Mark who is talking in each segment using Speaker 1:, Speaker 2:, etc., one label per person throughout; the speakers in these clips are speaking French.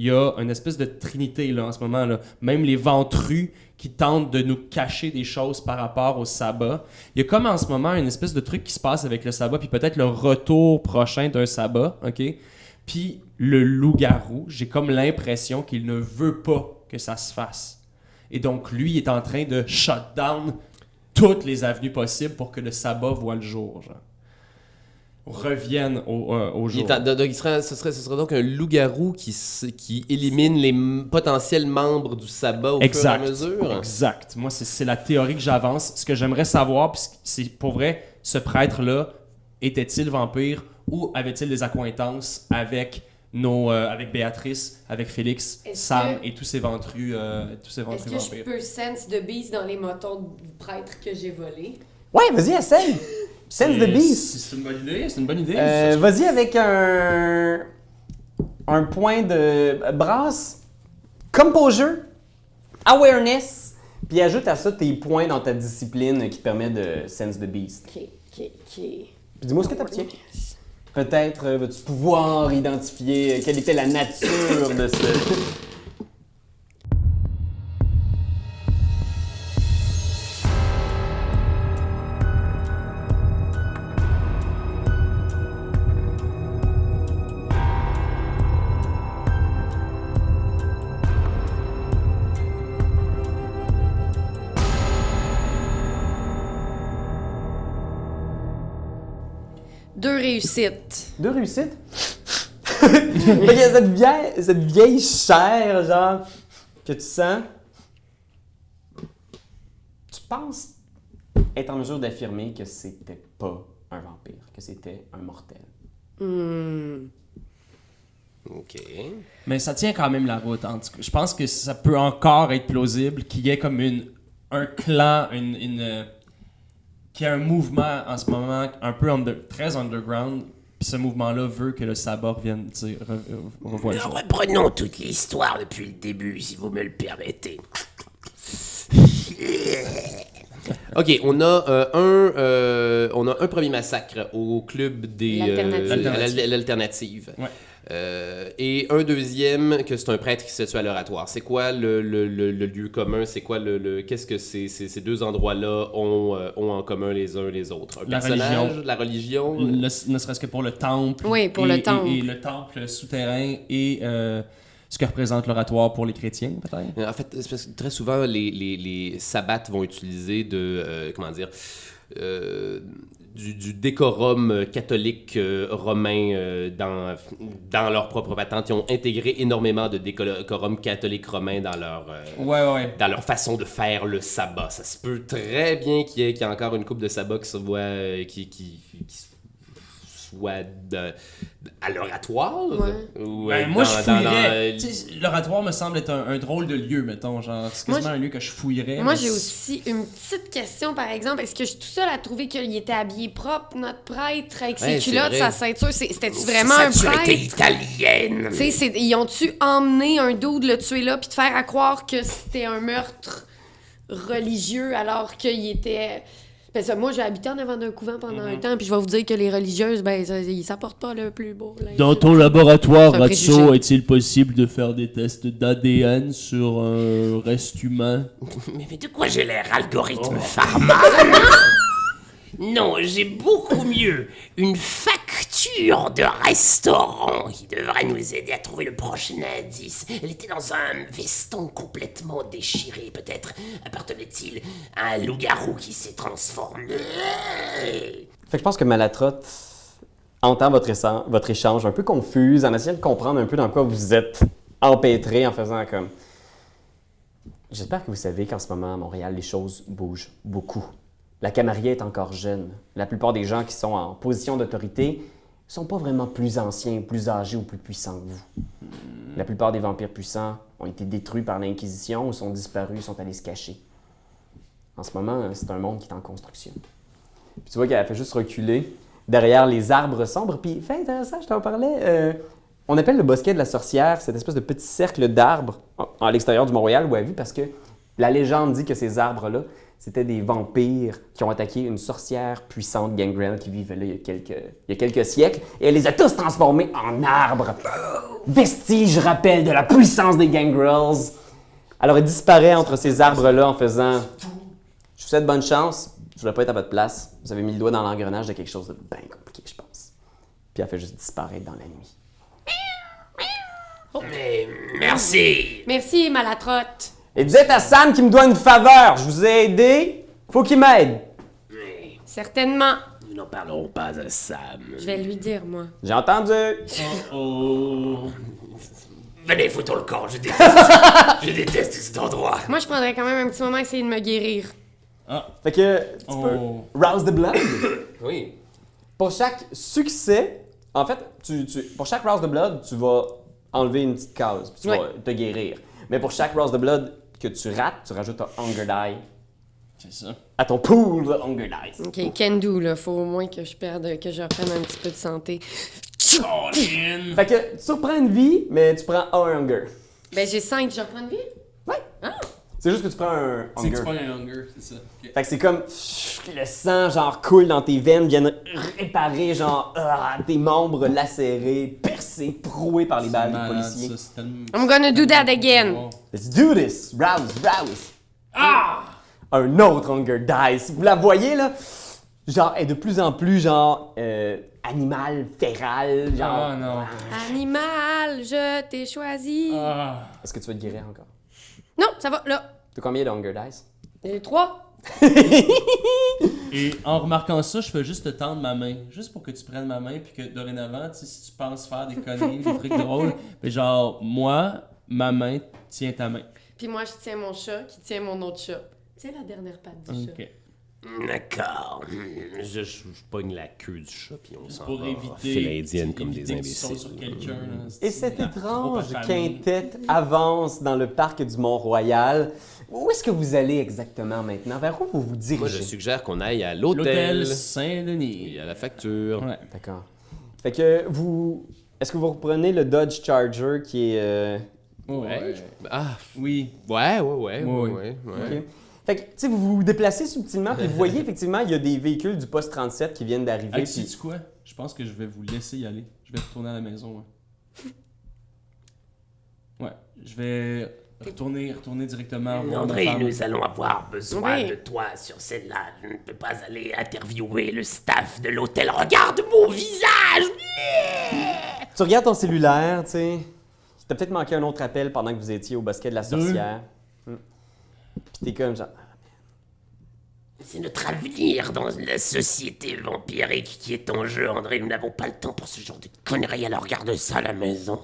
Speaker 1: il y a une espèce de trinité là, en ce moment. Même les ventrus qui tentent de nous cacher des choses par rapport au sabbat. Il y a comme en ce moment une espèce de truc qui se passe avec le sabbat, puis peut-être le retour prochain d'un sabbat? Puis le loup-garou, j'ai comme l'impression qu'il ne veut pas que ça se fasse. Et donc, lui est en train de shut down toutes les avenues possibles pour que le sabbat voit le jour. Revienne au, euh, au jour.
Speaker 2: Il est en- donc, il serait- ce, serait, ce serait donc un loup-garou qui, qui élimine les potentiels membres du sabbat au
Speaker 1: Exact.
Speaker 2: fur et à mesure.
Speaker 1: Exact. Moi, c'est- c'est la théorie que j'avance. Ce que j'aimerais savoir, puis c'est pour vrai, ce prêtre-là, était-il vampire ou avait-il des accointances avec nos, euh, avec Béatrice, avec Félix,
Speaker 3: Est-ce
Speaker 1: Sam
Speaker 3: que-
Speaker 1: et tous ces ventrus, euh, tous ces
Speaker 3: Est-ce
Speaker 1: ventrus
Speaker 3: que je peux sense de beast dans les motons du prêtre que j'ai volé?
Speaker 4: Ouais, vas-y, essaye. Sense the beast.
Speaker 1: C'est une bonne idée, c'est une bonne idée.
Speaker 4: Euh, vas-y avec un. Un point de. Brasse. Composure. Awareness. Puis ajoute à ça tes points dans ta discipline qui te permet de sense the beast.
Speaker 3: Ok, ok, ok.
Speaker 4: Puis dis-moi ce que t'obtiens. Peut-être euh, vas-tu pouvoir identifier quelle était la nature de ce.
Speaker 3: réussites.
Speaker 4: Deux réussites? Qu'il y a cette vieille, cette vieille chair, genre, que tu sens. Tu penses être en mesure d'affirmer que c'était pas un vampire, que c'était un mortel.
Speaker 3: Hmm.
Speaker 2: OK.
Speaker 1: Mais ça tient quand même la route. En tout cas. Je pense que ça peut encore être plausible qu'il y ait comme une, un clan, une, une, qu'il y a un mouvement en ce moment un peu under- très underground. Puis ce mouvement-là veut que le sabbat revienne, tu sais, re- re- revoie le
Speaker 5: Alors reprenons toute l'histoire depuis le début, si vous me le permettez.
Speaker 2: OK, on a, euh, un, euh, on a un premier massacre au club des... euh,
Speaker 3: L'alternative.
Speaker 1: Ouais.
Speaker 2: Euh, et un deuxième, que c'est un prêtre qui se tue à l'oratoire. C'est quoi le, le- le- le lieu commun? C'est quoi le... le- Qu'est-ce que ces- ces- ces deux endroits-là ont, euh, ont en commun les uns les autres? Un
Speaker 1: La
Speaker 2: personnage,
Speaker 1: religion.
Speaker 2: la religion?
Speaker 1: Le- ne serait-ce que pour le temple.
Speaker 3: Oui, pour
Speaker 1: et-
Speaker 3: le temple.
Speaker 1: Et, le temple souterrain et euh, ce que représente l'oratoire pour les chrétiens, peut-être?
Speaker 2: En fait, c'est parce que très souvent, les, les, les sabbats vont utiliser de, euh, comment dire, euh, du, du décorum catholique euh, romain euh, dans, dans leur propre patente. Ils ont intégré énormément de décorum catholique romain dans leur, euh,
Speaker 1: Ouais, ouais.
Speaker 2: dans leur façon de faire le sabbat. Ça se peut très bien qu'il y ait, qu'il y ait encore une coupe de sabbat qui, se voit, euh, qui, qui, qui soit de- à l'oratoire?
Speaker 3: Ouais.
Speaker 2: Ou,
Speaker 1: Ben, moi,
Speaker 2: dans-
Speaker 1: je fouillerais.
Speaker 2: dans-
Speaker 1: L'oratoire me semble être un, un drôle de lieu, mettons. Genre, c'est
Speaker 3: Moi,
Speaker 1: quasiment un lieu que je fouillerais.
Speaker 3: Moi,
Speaker 1: mais
Speaker 3: j'ai aussi une petite question, par exemple. Est-ce que je suis tout seul à trouver qu'il était habillé propre, notre prêtre, avec ses
Speaker 2: Ouais,
Speaker 3: culottes,
Speaker 2: vrai.
Speaker 3: sa ceinture? C'était-tu vraiment un
Speaker 5: Sa était
Speaker 3: prêtre?
Speaker 5: italienne.
Speaker 3: Tu sais, c'est- ils ont-tu emmené un dude le tuer là, puis te faire à croire que c'était un meurtre religieux alors qu'il était. Parce que moi, j'ai habité en avant d'un couvent pendant
Speaker 1: Mhm.
Speaker 3: un temps, puis je vais vous dire que les religieuses, ben, ça, ils s'apportent pas le plus beau.
Speaker 1: Dans ton laboratoire, Ratso, est-il possible de faire des tests d'ADN sur un reste humain?
Speaker 5: Mais, mais de quoi j'ai l'air algorithme pharma? Non, j'ai beaucoup mieux. Une de restaurant qui devrait nous aider à trouver le prochain indice. Elle était dans un veston complètement déchiré. Peut-être appartenait-il à un loup-garou qui s'est transformé?
Speaker 4: Fait que je pense que Malatrotte entend votre, votre échange un peu confuse, en essayant de comprendre un peu dans quoi vous êtes empêtré, en faisant comme. J'espère que vous savez qu'en ce moment, à Montréal, les choses bougent beaucoup. La Camarilla est encore jeune. La plupart des gens qui sont en position d'autorité sont pas vraiment plus anciens, plus âgés ou plus puissants que vous. La plupart des vampires puissants ont été détruits par l'Inquisition ou sont disparus, sont allés se cacher. En ce moment, c'est un monde qui est en construction. Puis tu vois qu'elle fait juste reculer derrière les arbres sombres. Puis, fait intéressant, je t'en parlais. euh, on appelle le bosquet de la sorcière cette espèce de petit cercle d'arbres à l'extérieur du Mont-Royal où elle vit parce que La légende dit que ces arbres-là, c'était des vampires qui ont attaqué une sorcière puissante, Gangrel, qui vivait là il y a quelques, il y a quelques siècles, et elle les a tous transformés en arbres. Vestige, rappel de la puissance des Gangrels. Alors elle disparaît entre ces arbres-là en faisant Je vous souhaite bonne chance, je voulais pas être à votre place. Vous avez mis le doigt dans l'engrenage de quelque chose de bien compliqué, je pense. Puis elle fait juste disparaître dans la nuit.
Speaker 5: Mais merci.
Speaker 3: Merci, Malatrotte.
Speaker 4: Et vous êtes à Sam qui me doit une faveur. Je vous ai aidé. Faut qu'il m'aide.
Speaker 3: Certainement.
Speaker 5: Nous n'en parlerons pas à Sam.
Speaker 3: Je vais lui dire, moi.
Speaker 4: J'ai entendu.
Speaker 1: Oh.
Speaker 5: Venez, foutons le camp, je déteste, je déteste cet endroit.
Speaker 3: Moi, je prendrais quand même un petit moment à essayer de me guérir.
Speaker 1: Ah.
Speaker 4: Fait que tu
Speaker 1: Oh.
Speaker 4: peux rouse the blood.
Speaker 2: Oui.
Speaker 4: pour chaque succès, en fait, tu, tu- pour chaque rouse the blood, tu vas enlever une petite case, puis tu
Speaker 3: Ouais.
Speaker 4: vas te guérir. Mais pour chaque rouse the blood que tu rates, tu rajoutes un hunger die
Speaker 1: C'est ça.
Speaker 4: à ton pool de hunger dice.
Speaker 3: Ok, can do, là. Faut au moins que je perde, que je reprenne un petit peu de santé.
Speaker 1: Colin!
Speaker 4: Fait que tu reprends une vie, mais tu prends un hunger.
Speaker 3: Ben, j'ai 5, je reprends une vie?
Speaker 4: Ouais.
Speaker 3: Ah!
Speaker 4: C'est juste que tu prends un
Speaker 1: C'est que
Speaker 4: hunger.
Speaker 1: tu prends un hunger, c'est ça.
Speaker 4: Fait que c'est comme le sang genre coule dans tes veines, viennent réparer genre ah, tes membres lacérés, percés, troués par les balles des policiers.
Speaker 1: ça, c'est tellement-
Speaker 3: I'm gonna do that again.
Speaker 1: Wow.
Speaker 4: Let's do this! Rouse, rouse! Ah! Un autre Hunger Dice. Vous la voyez là? Genre, elle est de plus en plus genre euh, animal, féral, genre.
Speaker 1: Ah non.
Speaker 3: Animal, je t'ai choisi.
Speaker 1: Ah.
Speaker 4: Est-ce que tu vas te guérir encore?
Speaker 3: Non, ça va, là.
Speaker 4: T'as combien de Hunger Dice?
Speaker 3: Et 3.
Speaker 1: Et en remarquant ça, je fais juste te tendre ma main. Juste pour que tu prennes ma main, puis que dorénavant, si tu penses faire des conneries, des trucs drôles, mais genre, moi, ma main tient ta main.
Speaker 3: Puis moi, je tiens mon chat qui tient mon autre chat. Tu sais, la dernière patte du chat.
Speaker 5: D'accord.
Speaker 2: Je, je, je pogne la queue du chat, puis on s'en
Speaker 1: Pour
Speaker 2: va
Speaker 1: éviter.
Speaker 2: indienne comme des imbéciles.
Speaker 1: sur quelqu'un. là.
Speaker 4: Et cette étrange quintette avance dans le parc du Mont-Royal. Où est-ce que vous allez exactement maintenant? Vers où vous vous dirigez?
Speaker 2: Moi, je suggère qu'on aille à
Speaker 1: L'hôtel
Speaker 2: l'hôtel.
Speaker 1: Saint-Denis.
Speaker 2: Et à la facture.
Speaker 1: Ouais.
Speaker 4: D'accord. Fait que vous. Est-ce que vous reprenez le Dodge Charger qui est. euh,
Speaker 1: Ouais.
Speaker 2: Ah,
Speaker 1: Oui.
Speaker 2: ouais, ouais, ouais, ouais,
Speaker 1: Ouais.
Speaker 2: ouais, ouais.
Speaker 4: Fait que, tu sais, vous vous déplacez subtilement, puis vous voyez effectivement, il y a des véhicules du poste 37 qui viennent d'arriver.
Speaker 1: Hey,
Speaker 4: puis-
Speaker 1: quoi? Je pense que je vais vous laisser y aller. Je vais retourner à la maison. Ouais. Ouais. Je vais retourner, retourner directement
Speaker 5: André, nous allons avoir besoin
Speaker 3: Oui.
Speaker 5: de toi sur celle-là. Je ne peux pas aller interviewer le staff de l'hôtel. Regarde mon visage
Speaker 4: Tu regardes ton cellulaire, tu sais. T'as peut-être manqué un autre appel pendant que vous étiez au basket de la sorcière. Hmm. Puis t'es comme genre.
Speaker 5: C'est notre avenir dans la société vampirique qui est en jeu, André. Nous n'avons pas le temps pour ce genre de conneries, alors garde ça à la maison.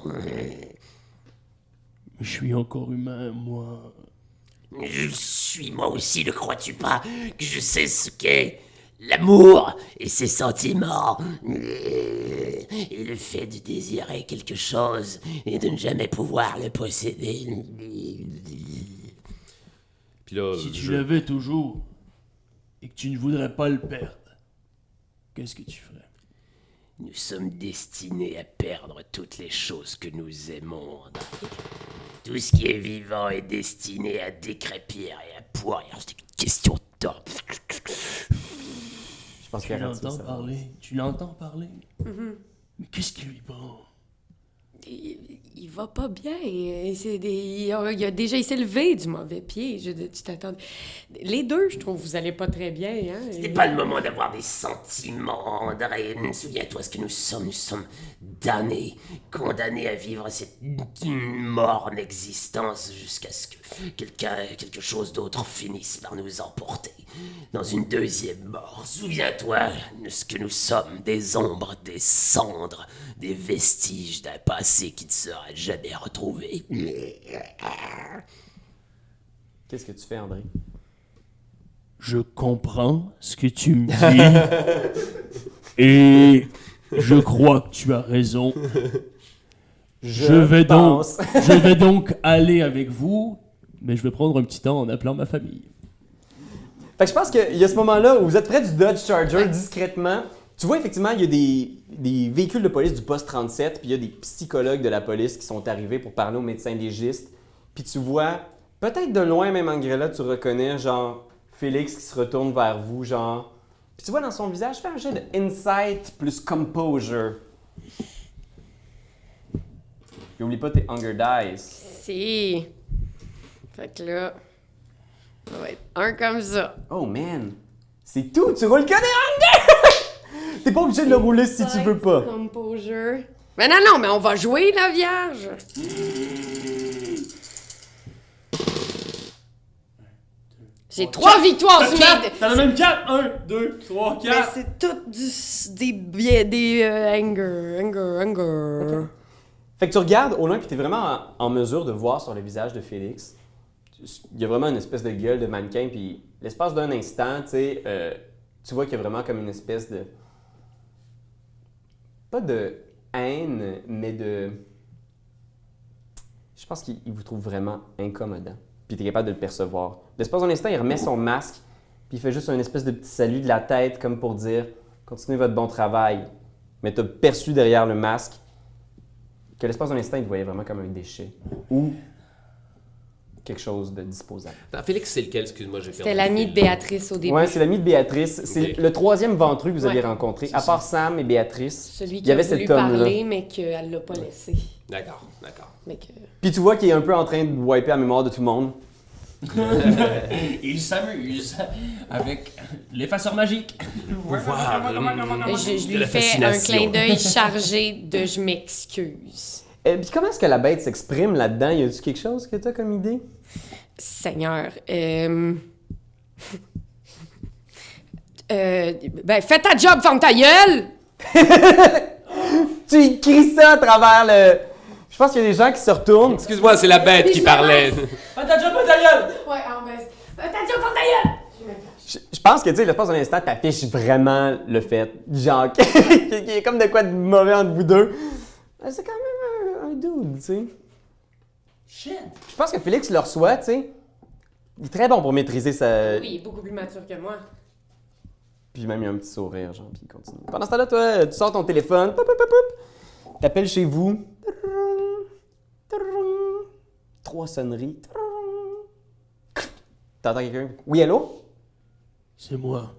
Speaker 1: Je suis encore humain, moi.
Speaker 5: Je suis moi aussi, ne crois-tu pas que je sais ce qu'est l'amour et ses sentiments? Et le fait de désirer quelque chose et de ne jamais pouvoir le posséder?
Speaker 2: Puis là,
Speaker 1: Si tu
Speaker 2: je-
Speaker 1: l'avais toujours et que tu ne voudrais pas le perdre, qu'est-ce que tu ferais?
Speaker 5: Nous sommes destinés à perdre toutes les choses que nous aimons. Tout ce qui est vivant est destiné à décrépir et à pourrir. C'est une question de temps.
Speaker 4: Je pense
Speaker 1: Tu l'entends parler. Tu l'entends parler? Mais qu'est-ce qui lui prend?
Speaker 3: Il, il va pas bien. Des- il, a, déjà s'est levé du mauvais pied. Je, tu t'attends. Les deux, je trouve, vous allez pas très bien. Hein?
Speaker 5: N'est pas le moment d'avoir des sentiments, André. Souviens-toi ce que nous sommes. Nous sommes damnés, condamnés à vivre cette morne existence jusqu'à ce que quelqu'un, quelque chose d'autre finisse par nous emporter dans une deuxième mort. Souviens-toi de ce que nous sommes, des ombres, des cendres, des vestiges d'un passé qui ne sera jamais retrouvé.
Speaker 4: Qu'est-ce que tu fais, André?
Speaker 1: Je comprends ce que tu me dis. et je crois que tu as raison. Je, vais donc, je vais donc aller avec vous, mais je vais prendre un petit temps en appelant ma famille.
Speaker 4: Fait que je pense qu'il y a ce moment-là où vous êtes près du Dodge Charger discrètement. Tu vois, effectivement, il y a des, des véhicules de police du poste 37, puis il y a des psychologues de la police qui sont arrivés pour parler aux médecins légistes. Puis tu vois, peut-être de loin, même en là, tu reconnais, genre, Félix qui se retourne vers vous, genre. Puis tu vois dans son visage, fais un jeu de insight plus composure. Puis oublie pas tes Hunger Dice.
Speaker 3: Si. Fait que là, ça va être un comme ça.
Speaker 4: Oh man! C'est tout! Tu roules que des! T'es pas obligé de le rouler si tu veux pas.
Speaker 3: Comme pas jeu. Mais non, non, mais on va jouer la vierge! J'ai trois victoires sur mes.
Speaker 1: T'en as même quatre! Un, deux, trois,
Speaker 3: quatre!
Speaker 1: Mais
Speaker 3: c'est tout du. des. des. Euh, anger, anger, anger.
Speaker 4: Fait que tu regardes au loin, puis t'es vraiment en, en mesure de voir sur le visage de Félix il y a vraiment une espèce de gueule de mannequin, puis l'espace d'un instant, tu sais, euh, tu vois qu'il y a vraiment comme une espèce de. Pas de haine, mais de. Je pense qu'il vous trouve vraiment incommodant, puis tu es capable de le percevoir. L'espace d'un instant, il remet son masque, puis il fait juste un espèce de petit salut de la tête, comme pour dire continuez votre bon travail. Mais tu as perçu derrière le masque que l'espace d'un instant, il te voyait vraiment comme un déchet. Ou quelque chose de disposable.
Speaker 2: Félix, c'est lequel? Excuse-moi, j'ai
Speaker 3: C'était l'ami de Béatrice au début.
Speaker 4: Oui, c'est l'ami de Béatrice. C'est le troisième ventru que vous
Speaker 3: avez
Speaker 4: rencontré. À part Sam et Béatrice,
Speaker 3: Celui
Speaker 4: il avait qui
Speaker 3: a voulu parler, mais qu'elle l'a pas laissé.
Speaker 2: D'accord, d'accord.
Speaker 3: Que...
Speaker 4: Puis tu vois qu'il est un peu en train de wiper la mémoire de tout le monde.
Speaker 1: il s'amuse avec l'effaceur magique.
Speaker 3: Je lui fais un clin d'œil chargé de je m'excuse.
Speaker 4: Et puis comment est-ce que la bête s'exprime là-dedans? Y a-tu quelque chose que t'as comme idée?
Speaker 3: Seigneur, euh... euh ben, fais ta job, ferme ta gueule!
Speaker 4: tu cries ça à travers le... Je pense qu'il y a des gens qui se retournent.
Speaker 2: Excuse-moi, c'est la bête qui parlait.
Speaker 1: Fais ta job, ferme ta gueule!
Speaker 3: Ouais, en baisse. Fais ta job, ferme ta gueule!
Speaker 4: Je, pense que, tu sais, l'espace d'un instant, t'affiches vraiment le fait, genre, qu'il y a comme de quoi de mauvais entre vous deux. Ben, c'est quand même un tu sais.
Speaker 1: Shit!
Speaker 4: Je pense que Félix le reçoit, tu sais. Il est très bon pour maîtriser sa.
Speaker 3: Oui, il est beaucoup plus mature que moi.
Speaker 4: Puis même, il a un petit sourire, genre, puis il continue. Pendant ce temps-là, toi, tu sors ton téléphone, t'appelles chez vous. Trois sonneries. T'entends quelqu'un? Oui, allô?
Speaker 1: C'est moi.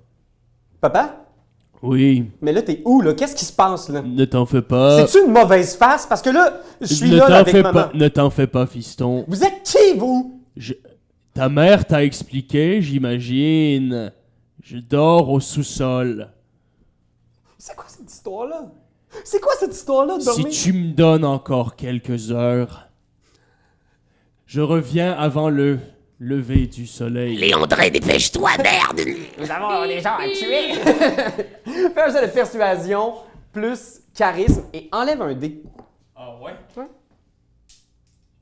Speaker 4: Papa?
Speaker 1: Oui,
Speaker 4: Mais là, t'es où, là? Qu'est-ce qui se passe, là?
Speaker 1: ne t'en fais pas.
Speaker 4: C'est-tu une mauvaise face? Parce que là, je suis
Speaker 1: ne
Speaker 4: là, avec
Speaker 1: fais
Speaker 4: maman.
Speaker 1: pas, ne t'en fais pas, fiston.
Speaker 4: Vous êtes qui, vous?
Speaker 1: Je- Ta mère t'a expliqué, j'imagine. Je dors au sous-sol.
Speaker 4: C'est quoi cette histoire-là? C'est quoi cette histoire-là de
Speaker 1: Si tu me donnes encore quelques heures, je reviens avant le lever du soleil.
Speaker 5: Léandré, dépêche-toi, merde
Speaker 4: Nous avons des gens à tuer! Fais un jeu de persuasion plus charisme et enlève un dé.
Speaker 1: Ah ouais?
Speaker 4: Ouais.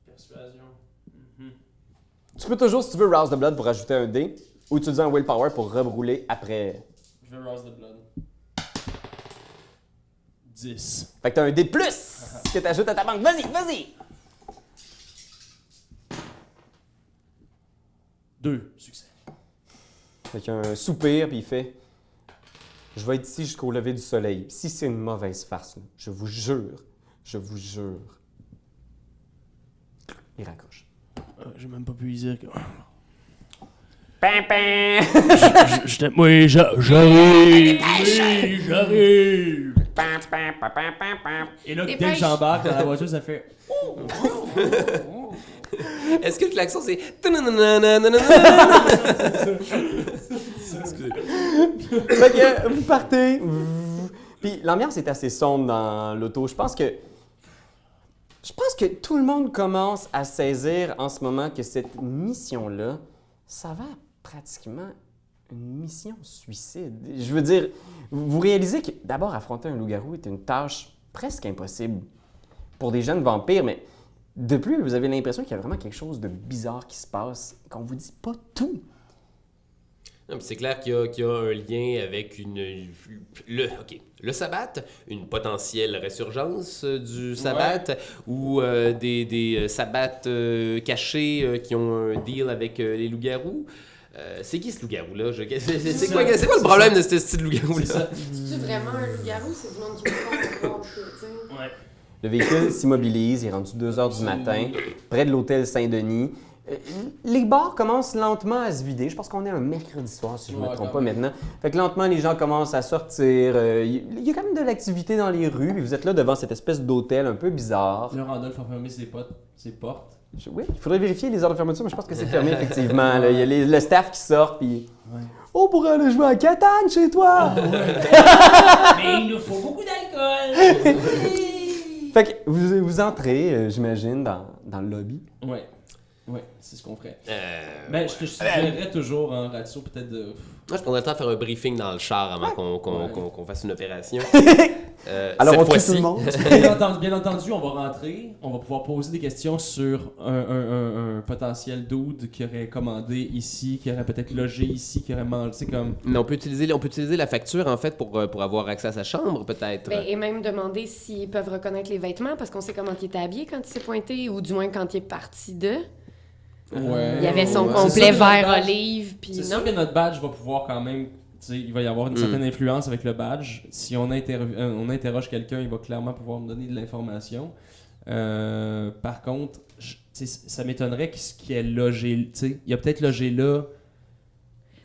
Speaker 1: Persuasion.
Speaker 4: Tu peux toujours, si tu veux, rouse the blood pour ajouter un dé ou utiliser un willpower pour rebrouler après.
Speaker 1: Je vais Rouse the Blood. 10.
Speaker 4: Fait que t'as un dé de plus que t'ajoutes à ta banque. Vas-y, vas-y!
Speaker 1: 2. Succès.
Speaker 4: Fait qu'il y a un soupir, puis il fait Je vais être ici jusqu'au lever du soleil. Si c'est une mauvaise farce, là, je vous jure, je vous jure. Il raccroche.
Speaker 1: Euh, J'ai même pas pu lui dire que. Je- je oui, j'arrive! Oui, j'arrive! Et là, dès que
Speaker 3: Dépêche.
Speaker 1: j'embarque dans la voiture, ça fait.
Speaker 2: Est-ce que le klaxon c'est.
Speaker 4: que vous partez. Puis l'ambiance est assez sombre dans l'auto. Je pense que. Je pense que tout le monde commence à saisir en ce moment que cette mission-là, ça va pratiquement une mission suicide. Je veux dire, vous réalisez que d'abord affronter un loup-garou est une tâche presque impossible pour des jeunes vampires, mais de plus, vous avez l'impression qu'il y a vraiment quelque chose de bizarre qui se passe, qu'on vous dit pas tout.
Speaker 2: Non, mais C'est clair qu'il y, a- qu'il y a un lien avec une. Le, ok. le sabbat, une potentielle résurgence euh, du sabbat, ou euh, des, des euh, sabbats euh, cachés euh, qui ont un deal avec euh, les loups-garous. Euh, c'est qui ce loup-garou-là? Je- C'est c'est- c'est quoi, c'est quoi le problème de ce style loup-garou-là?
Speaker 3: C'est-tu vraiment un loup-garou? C'est du monde qui me parle, tu sais.
Speaker 1: Ouais.
Speaker 4: Le véhicule s'immobilise, il est rendu 2 heures du matin, près de l'hôtel Saint-Denis. Euh, Les bars commencent lentement à se vider. Je pense qu'on est un mercredi soir, si je ne me
Speaker 1: Ouais,
Speaker 4: trompe pas maintenant. Fait que lentement, les gens commencent à sortir. Euh, Il y a quand même de l'activité dans les rues. Puis vous êtes là devant cette espèce d'hôtel un peu bizarre.
Speaker 1: Le Randolph a fermé ses, potes, ses portes.
Speaker 4: Je- Oui, il faudrait vérifier les heures de fermeture, mais je pense que c'est fermé, effectivement. là. Il y a les- le staff qui sort, puis... On pourrait aller jouer à Catane chez toi!
Speaker 5: Mais il nous faut beaucoup d'alcool.
Speaker 4: fait que vous, entrez, euh, j'imagine, dans, dans le lobby.
Speaker 1: Ouais. Ouais, c'est ce qu'on ferait.
Speaker 2: Euh,
Speaker 1: Ben, je te suggérerais toujours en ratio peut-être de.
Speaker 2: Moi, je prendrais le temps de faire un briefing dans le char avant qu'on qu'on-
Speaker 1: Ouais.
Speaker 2: fasse une opération. Euh,
Speaker 4: Alors,
Speaker 2: cette
Speaker 4: on tue tout le monde?
Speaker 1: bien, entendu, bien entendu, on va rentrer, on va pouvoir poser des questions sur un, un- un- un potentiel dude qui aurait commandé ici, qui aurait peut-être logé ici, qui aurait mangé. Comme.
Speaker 2: Mais on peut, utiliser, on peut utiliser la facture, en fait, pour, euh, pour avoir accès à sa chambre, peut-être.
Speaker 3: Ben, et même demander s'ils peuvent reconnaître les vêtements parce qu'on sait comment il était habillé quand il s'est pointé ou du moins quand il est parti de.
Speaker 1: Ouais.
Speaker 3: Il y avait son
Speaker 1: Ouais.
Speaker 3: Complet vert
Speaker 1: badge-
Speaker 3: olive puis
Speaker 1: C'est
Speaker 3: non.
Speaker 1: sûr que notre badge va pouvoir quand même. tu sais, Il va y avoir une
Speaker 2: Mm.
Speaker 1: certaine influence avec le badge. Si on, euh, on interroge quelqu'un, il va clairement pouvoir me donner de l'information. Euh, par contre, je- ça m'étonnerait qu'il qu'il ait logé. tu sais, Il a peut-être logé là.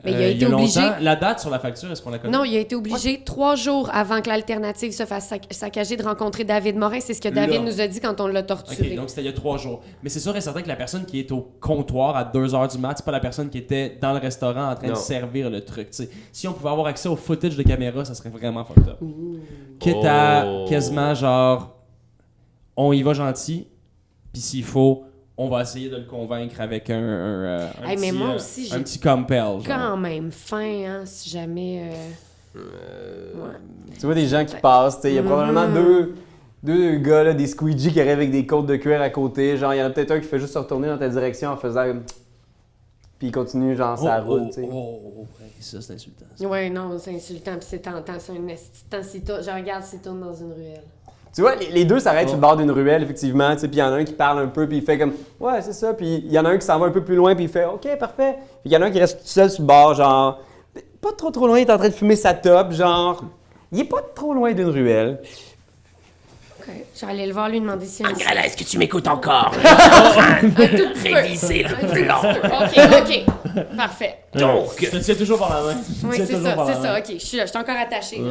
Speaker 3: Mais il a
Speaker 1: euh,
Speaker 3: été obligé-
Speaker 1: longtemps. La date sur la facture, est-ce qu'on la connaît?
Speaker 3: Non, il a été obligé trois jours avant que l'alternative se fasse sac- saccager de rencontrer David Morin. C'est ce que David
Speaker 1: Là.
Speaker 3: nous a dit quand on l'a torturé.
Speaker 1: Ok, donc c'était il y a trois jours. Mais c'est sûr et certain que la personne qui est au comptoir à 2h du mat, c'est pas la personne qui était dans le restaurant en train
Speaker 2: Non.
Speaker 1: de servir le truc. Si on pouvait avoir accès au footage de caméra, ça serait vraiment fucked up. Quitte à
Speaker 2: Oh.
Speaker 1: quasiment genre, on y va gentil, puis s'il faut, on va essayer de le convaincre avec un, un, euh, un
Speaker 3: Hey, mais
Speaker 1: petit, euh, un petit compel. genre.
Speaker 3: quand même faim, hein, si jamais. euh,
Speaker 2: Euh,
Speaker 3: ouais.
Speaker 4: Tu vois des gens qui passent, il y a probablement
Speaker 3: Mhm.
Speaker 4: deux, deux gars, là, des squeegees qui arrivent avec des côtes de cuir à côté. Genre, il y en a peut-être un qui fait juste se retourner dans ta direction en faisant... Puis il continue, genre,
Speaker 1: Oh,
Speaker 4: sa
Speaker 1: oh,
Speaker 4: route, tu sais.
Speaker 1: oh, oh, oh, ça c'est insultant. ça.
Speaker 3: Ouais, non, c'est insultant puis c'est tentant. C'est un s'il tourne- Je regarde s'il tourne dans une ruelle.
Speaker 4: Tu vois, les, deux s'arrêtent sur le bord d'une ruelle, effectivement, puis il y en a un qui parle un peu, puis il fait comme « Ouais, c'est ça », puis il y en a un qui s'en va un peu plus loin, puis il fait « Ok, parfait », puis il y en a un qui reste tout seul sur le bord, genre, pas trop trop loin, il est en train de fumer sa top, genre, il est pas trop loin d'une ruelle.
Speaker 3: OK. J'allais le voir lui demander si
Speaker 5: Angrella, est-ce que tu m'écoutes encore? Réviser le plan.
Speaker 3: OK, OK. Parfait.
Speaker 5: Donc,
Speaker 1: Je te tiens toujours par la main.
Speaker 3: Oui, c'est ça, c'est ça. OK, je suis là. Je suis encore attachée.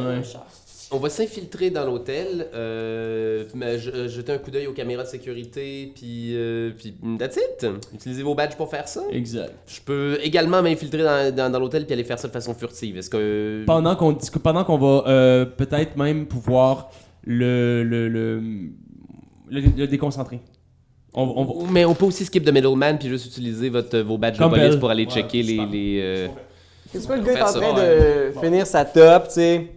Speaker 2: On va s'infiltrer dans l'hôtel, euh, mais je- euh, jeter un coup d'œil aux caméras de sécurité, puis, euh, puis that's it. Utilisez vos badges pour faire ça.
Speaker 1: Exact.
Speaker 2: Je peux également m'infiltrer dans, dans- dans l'hôtel puis aller faire ça de façon furtive. Est-ce que...
Speaker 1: Pendant qu'on discu- pendant qu'on va euh, peut-être même pouvoir le le, le, le- le déconcentrer. On, on va-
Speaker 2: Mais on peut aussi skip de middleman puis juste utiliser votre, vos badges
Speaker 1: Comme
Speaker 2: de police
Speaker 1: elle.
Speaker 2: pour aller
Speaker 1: Ouais,
Speaker 2: checker les... les, euh,
Speaker 4: Tu vois, le gars est
Speaker 2: Faire
Speaker 4: en
Speaker 2: ça,
Speaker 4: train
Speaker 1: ouais.
Speaker 4: de finir sa top, tu sais?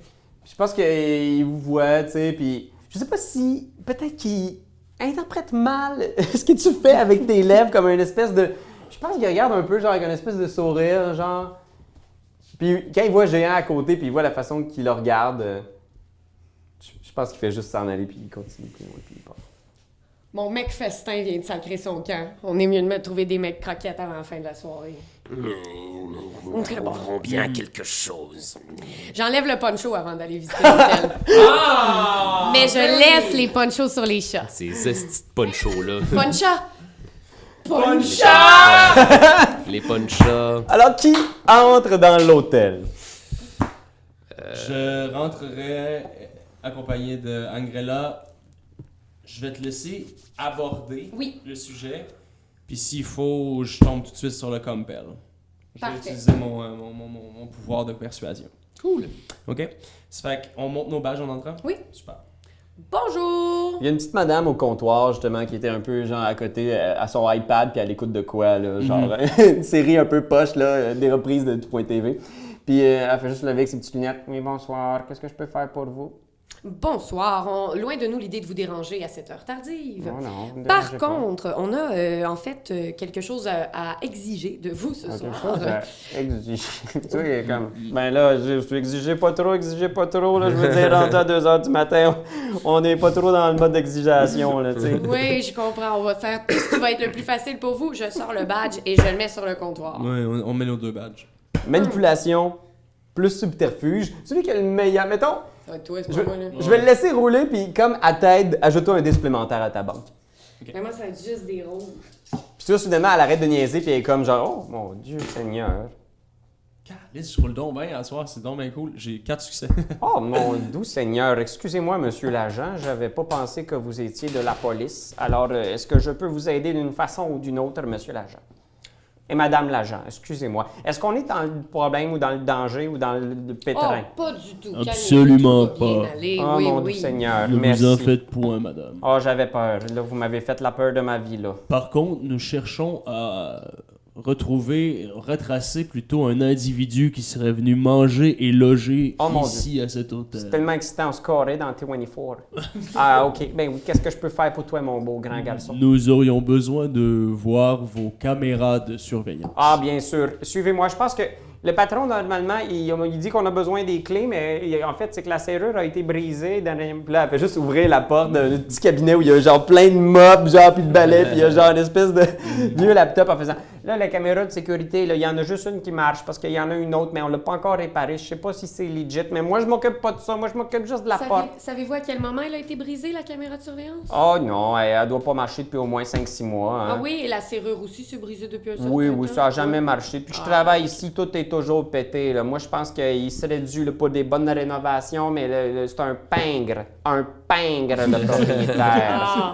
Speaker 4: Je pense qu'il vous voit, tu sais, puis je sais pas si peut-être qu'il interprète mal ce que tu fais avec tes lèvres comme une espèce de. Je pense qu'il regarde un peu genre avec une espèce de sourire, genre. Puis quand il voit Géant à côté, puis il voit la façon qu'il le regarde, euh, je, pense qu'il fait juste s'en aller, puis il continue plus loin, puis il part.
Speaker 3: Mon mec festin vient de sacrer son camp. On est mieux de me trouver des mecs croquettes avant la fin de la soirée.
Speaker 5: nous trouverons bien quelque chose.
Speaker 3: J'enlève le poncho avant d'aller visiter l'hôtel. Mais je laisse les ponchos sur les chats.
Speaker 2: Ces estis de ponchos-là.
Speaker 3: Poncha!
Speaker 2: les ponchas.
Speaker 4: Alors, qui entre dans l'hôtel?
Speaker 1: Je rentrerai accompagné de Angrella. Je vais te laisser aborder
Speaker 3: Oui.
Speaker 1: le sujet. Puis s'il faut, je tombe tout de suite sur le compel. Je vais utiliser mon, euh, mon, mon- mon- mon pouvoir de persuasion.
Speaker 2: Cool.
Speaker 1: OK? Ça fait qu'on monte nos badges en entrant?
Speaker 3: Oui.
Speaker 1: Super.
Speaker 3: Bonjour!
Speaker 4: Il y a une petite madame au comptoir, justement, qui était un peu, genre, à côté, euh, à son iPad, puis à l'écoute de quoi, là, genre, une série un peu poche, là, euh, des reprises de tout.tv. Puis euh, elle fait juste lever avec ses petites lunettes. Oui, bonsoir, qu'est-ce que je peux faire pour vous?
Speaker 3: Bonsoir. On- Loin de nous l'idée de vous déranger à cette heure tardive.
Speaker 4: Non, non,
Speaker 3: Par
Speaker 4: pas.
Speaker 3: contre, on a euh, en fait euh, quelque chose à, à exiger de vous ce
Speaker 4: Ah,
Speaker 3: soir.
Speaker 4: Quelque chose à exiger. tu vois, il est comme, ben là, je je- exigez pas trop, exigez pas trop, là, je veux dire, rendu à 2 h du matin, on n'est pas trop dans le mode d'exigation, là.
Speaker 3: Oui, je comprends. On va faire tout ce qui va être le plus facile pour vous. Je sors le badge et je le mets sur le comptoir.
Speaker 1: On, on met nos deux badges.
Speaker 4: Manipulation plus subterfuge. Celui qui a le meilleur, mettons,
Speaker 3: Toi,
Speaker 4: je,
Speaker 3: pas moi, là.
Speaker 4: je vais le laisser rouler, puis comme à t'aide, ajoute-toi un dé supplémentaire à ta banque.
Speaker 3: Vraiment, ça va être juste des rôles.
Speaker 4: Puis là, soudainement, elle arrête de niaiser, puis elle est comme genre, oh mon Dieu Seigneur.
Speaker 1: Calice, je roule donc bien à soir, c'est donc bien cool. J'ai quatre succès.
Speaker 4: Oh mon doux Seigneur, excusez-moi, monsieur l'agent, j'avais pas pensé que vous étiez de la police. Alors, euh, est-ce que je peux vous aider d'une façon ou d'une autre, monsieur l'agent? Et madame l'agent, excusez-moi. Est-ce qu'on est dans le problème ou dans le danger ou dans le, le
Speaker 3: Oh,
Speaker 4: pétrin?
Speaker 3: pas du tout.
Speaker 1: Absolument
Speaker 3: tout
Speaker 1: pas.
Speaker 3: aller.
Speaker 4: Oh
Speaker 3: oui,
Speaker 4: mon
Speaker 3: oui.
Speaker 4: doux Seigneur,
Speaker 1: ne
Speaker 4: merci.
Speaker 1: vous en faites point, madame.
Speaker 4: Oh, j'avais peur. Là, vous m'avez fait la peur de ma vie, là.
Speaker 1: Par contre, nous cherchons à retrouver, retracer plutôt un individu qui serait venu manger et loger
Speaker 4: Oh,
Speaker 1: ici à cet
Speaker 4: C'est
Speaker 1: hôtel.
Speaker 4: tellement excitant, on se carrait dans T24. ah, OK. Ben oui, qu'est-ce que je peux faire pour toi, mon beau grand garçon?
Speaker 1: Nous aurions besoin de voir vos caméras de surveillance.
Speaker 4: Ah, bien sûr. Suivez-moi. Je pense que le patron, normalement, il, il dit qu'on a besoin des clés, mais il- en fait, c'est que la serrure a été brisée. Dans les- là, elle fait juste ouvrir la porte d'un petit cabinet où il y a genre plein de mops, genre, puis de balais, puis il y a genre une espèce de vieux laptop en faisant. Là, la caméra de sécurité, là, il y en a juste une qui marche parce qu'il y en a une autre, mais on l'a pas encore réparée. Je sais pas si c'est legit, mais moi, je m'occupe pas de ça. Moi, je m'occupe juste de la
Speaker 3: Savez-
Speaker 4: porte.
Speaker 3: Savez-vous à quel moment elle a été brisée, la caméra de surveillance?
Speaker 4: Oh non, elle, elle doit pas marcher depuis au moins 5-6 mois. hein.
Speaker 3: Ah oui, et la serrure aussi s'est brisée depuis un certain
Speaker 4: Oui,
Speaker 3: temps.
Speaker 4: oui, ça n'a jamais marché. Puis je
Speaker 3: Ah.
Speaker 4: travaille ici, tout est toujours pété. là. Moi, je pense qu'il serait dû là, pour des bonnes rénovations, mais le- le- c'est un pingre. Un pingre, le propriétaire.
Speaker 3: Ah.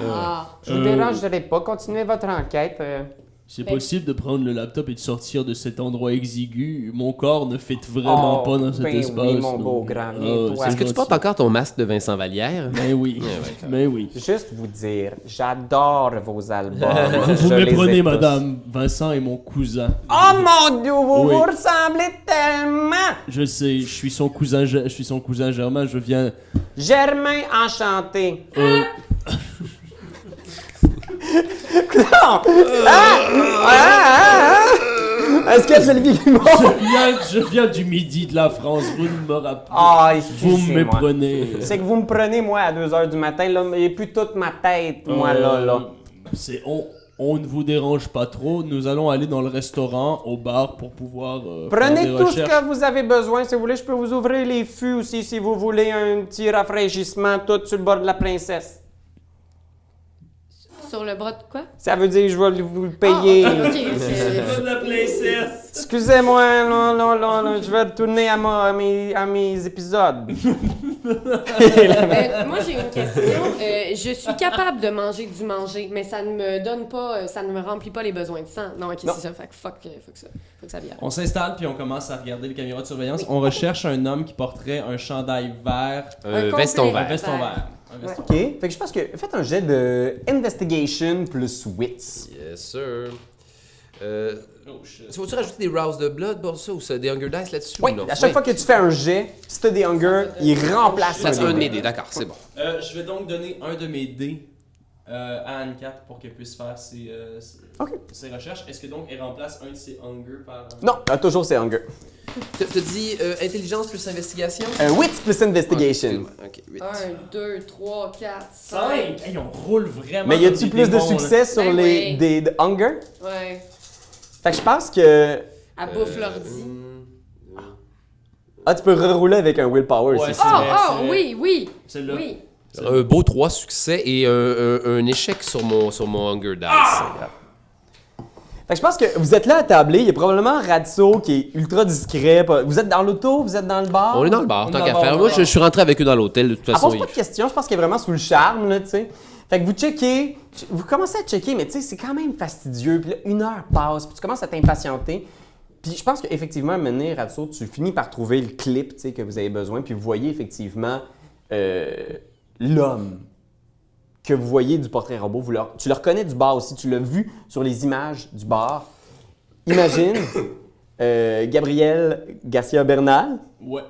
Speaker 3: ah.
Speaker 4: Je vous dérangerai pas. Continuez votre enquête. euh.
Speaker 1: C'est
Speaker 3: Ben-
Speaker 1: possible de prendre le laptop et de sortir de cet endroit exigu? Mon corps ne fit vraiment
Speaker 4: Oh,
Speaker 1: pas dans cet
Speaker 4: ben oui,
Speaker 1: espace.
Speaker 4: mon
Speaker 1: donc-
Speaker 4: beau grand,
Speaker 1: c'est
Speaker 2: Est-ce que tu portes encore ton masque de Vincent Vallière?
Speaker 1: Ben oui, ben oui.
Speaker 4: Juste vous dire, j'adore vos albums.
Speaker 1: Vous méprenez, madame. Vincent est mon cousin.
Speaker 4: Oh mon Dieu, vous
Speaker 1: Oui.
Speaker 4: vous ressemblez tellement!
Speaker 1: Je sais, je suis son cousin, je suis son cousin Germain. Je viens.
Speaker 4: Germain enchanté.
Speaker 1: euh,
Speaker 4: Non! Ah! Ah! Ah! ah! Est-ce que c'est le
Speaker 1: je viens, je viens du midi de la France. Vous ne me rappelez.
Speaker 4: Ah,
Speaker 1: vous me
Speaker 4: excusez-moi.
Speaker 1: méprenez.
Speaker 4: C'est que vous me prenez, moi, à 2h du matin, là, mais plus toute ma tête, moi, là, là.
Speaker 1: Euh, C'est on. On ne vous dérange pas trop. Nous allons aller dans le restaurant, au bar, pour pouvoir. euh, faire
Speaker 4: Prenez
Speaker 1: des
Speaker 4: tout ce
Speaker 1: recherches.
Speaker 4: que vous avez besoin. Si vous voulez, je peux vous ouvrir les fûts aussi, si vous voulez un petit rafraîchissement tout sur le bord de la princesse.
Speaker 3: Sur le bras de quoi?
Speaker 4: Ça veut dire que je vais vous le payer.
Speaker 3: Ah, ok, c'est-
Speaker 1: la princesse.
Speaker 4: Excusez-moi, là, là, là, là, je vais retourner à, ma- à mes, à mes épisodes.
Speaker 3: Euh, moi, j'ai une question. Euh, je suis capable de manger du manger, mais ça ne me donne pas, euh, ça ne me remplit pas les besoins de sang. Non, ok, c'est ça. Fait que fuck, euh, faut que ça, faut que ça vienne.
Speaker 1: On s'installe puis on commence à regarder les caméras de surveillance. On recherche un homme qui porterait un chandail vert,
Speaker 2: Un
Speaker 3: Un
Speaker 2: veston
Speaker 3: complet.
Speaker 1: un
Speaker 2: vert.
Speaker 1: veston
Speaker 3: Vert.
Speaker 4: OK. Fait que je pense que faites un jet de investigation plus wits.
Speaker 2: Yes, sir. Euh,
Speaker 1: Oh, shit.
Speaker 2: tu vas-tu rajouter des Rouse de Blood pour ça ou ça, des Hunger Dice là-dessus?
Speaker 4: Oui,
Speaker 2: ou non?
Speaker 4: à chaque fois que tu fais un jet, si t'as des hunger, il remplace
Speaker 2: Ça, c'est un
Speaker 4: dé.
Speaker 2: d'accord, c'est bon.
Speaker 1: Euh, je vais donc donner un de mes dés euh, à Anne-Cat pour qu'elle puisse faire ses, euh, ses-
Speaker 4: Ok.
Speaker 1: ses recherches. Est-ce que donc elle remplace un de ses hunger par.
Speaker 4: Non, euh, toujours c'est hunger.
Speaker 2: Tu as dit euh, intelligence plus investigation?
Speaker 4: Un wits plus investigation.
Speaker 2: Ok, huit.
Speaker 3: 1, 2, 3, 4, 5.
Speaker 1: 5! Hey, on roule vraiment.
Speaker 4: Mais y a-tu plus de succès sur
Speaker 3: Ben
Speaker 4: les
Speaker 3: oui.
Speaker 4: des de hunger?
Speaker 3: Ouais.
Speaker 4: Fait que je pense que
Speaker 3: Elle bouffe l'ordi.
Speaker 2: Hum,
Speaker 4: ah tu peux rerouler avec un willpower
Speaker 1: Ouais,
Speaker 4: aussi.
Speaker 1: c'est
Speaker 3: Oh,
Speaker 1: vrai,
Speaker 3: oh,
Speaker 1: c'est
Speaker 3: oui, oui.
Speaker 1: Celle-là.
Speaker 3: Oui.
Speaker 2: Un beau 3 succès et un, un- un échec sur mon, sur mon Hunger Dice.
Speaker 4: Fait que je pense que vous êtes là à tabler, il y a probablement Ratso qui est ultra discret. pas- Vous êtes dans l'auto, vous êtes dans le bar?
Speaker 2: On est dans le bar, tant qu'à faire. Moi, je, suis rentré avec eux dans l'hôtel, de toute
Speaker 4: Elle
Speaker 2: façon.
Speaker 4: pose pas de questions, je pense qu'elle est vraiment sous le charme, là, tu sais. Fait que vous checkez, vous commencez à checker, mais tu sais, c'est quand même fastidieux. Puis là, une heure passe, puis tu commences à t'impatienter. Puis je pense qu'effectivement, à un moment donné, Ratso, tu finis par trouver le clip, tu sais, que vous avez besoin, puis vous voyez effectivement euh, l'homme que vous voyez du portrait robot. Vous le- tu le reconnais du bar aussi, tu l'as vu sur les images du bar. Imagine euh, Gabriel Garcia Bernal,
Speaker 1: Ouais.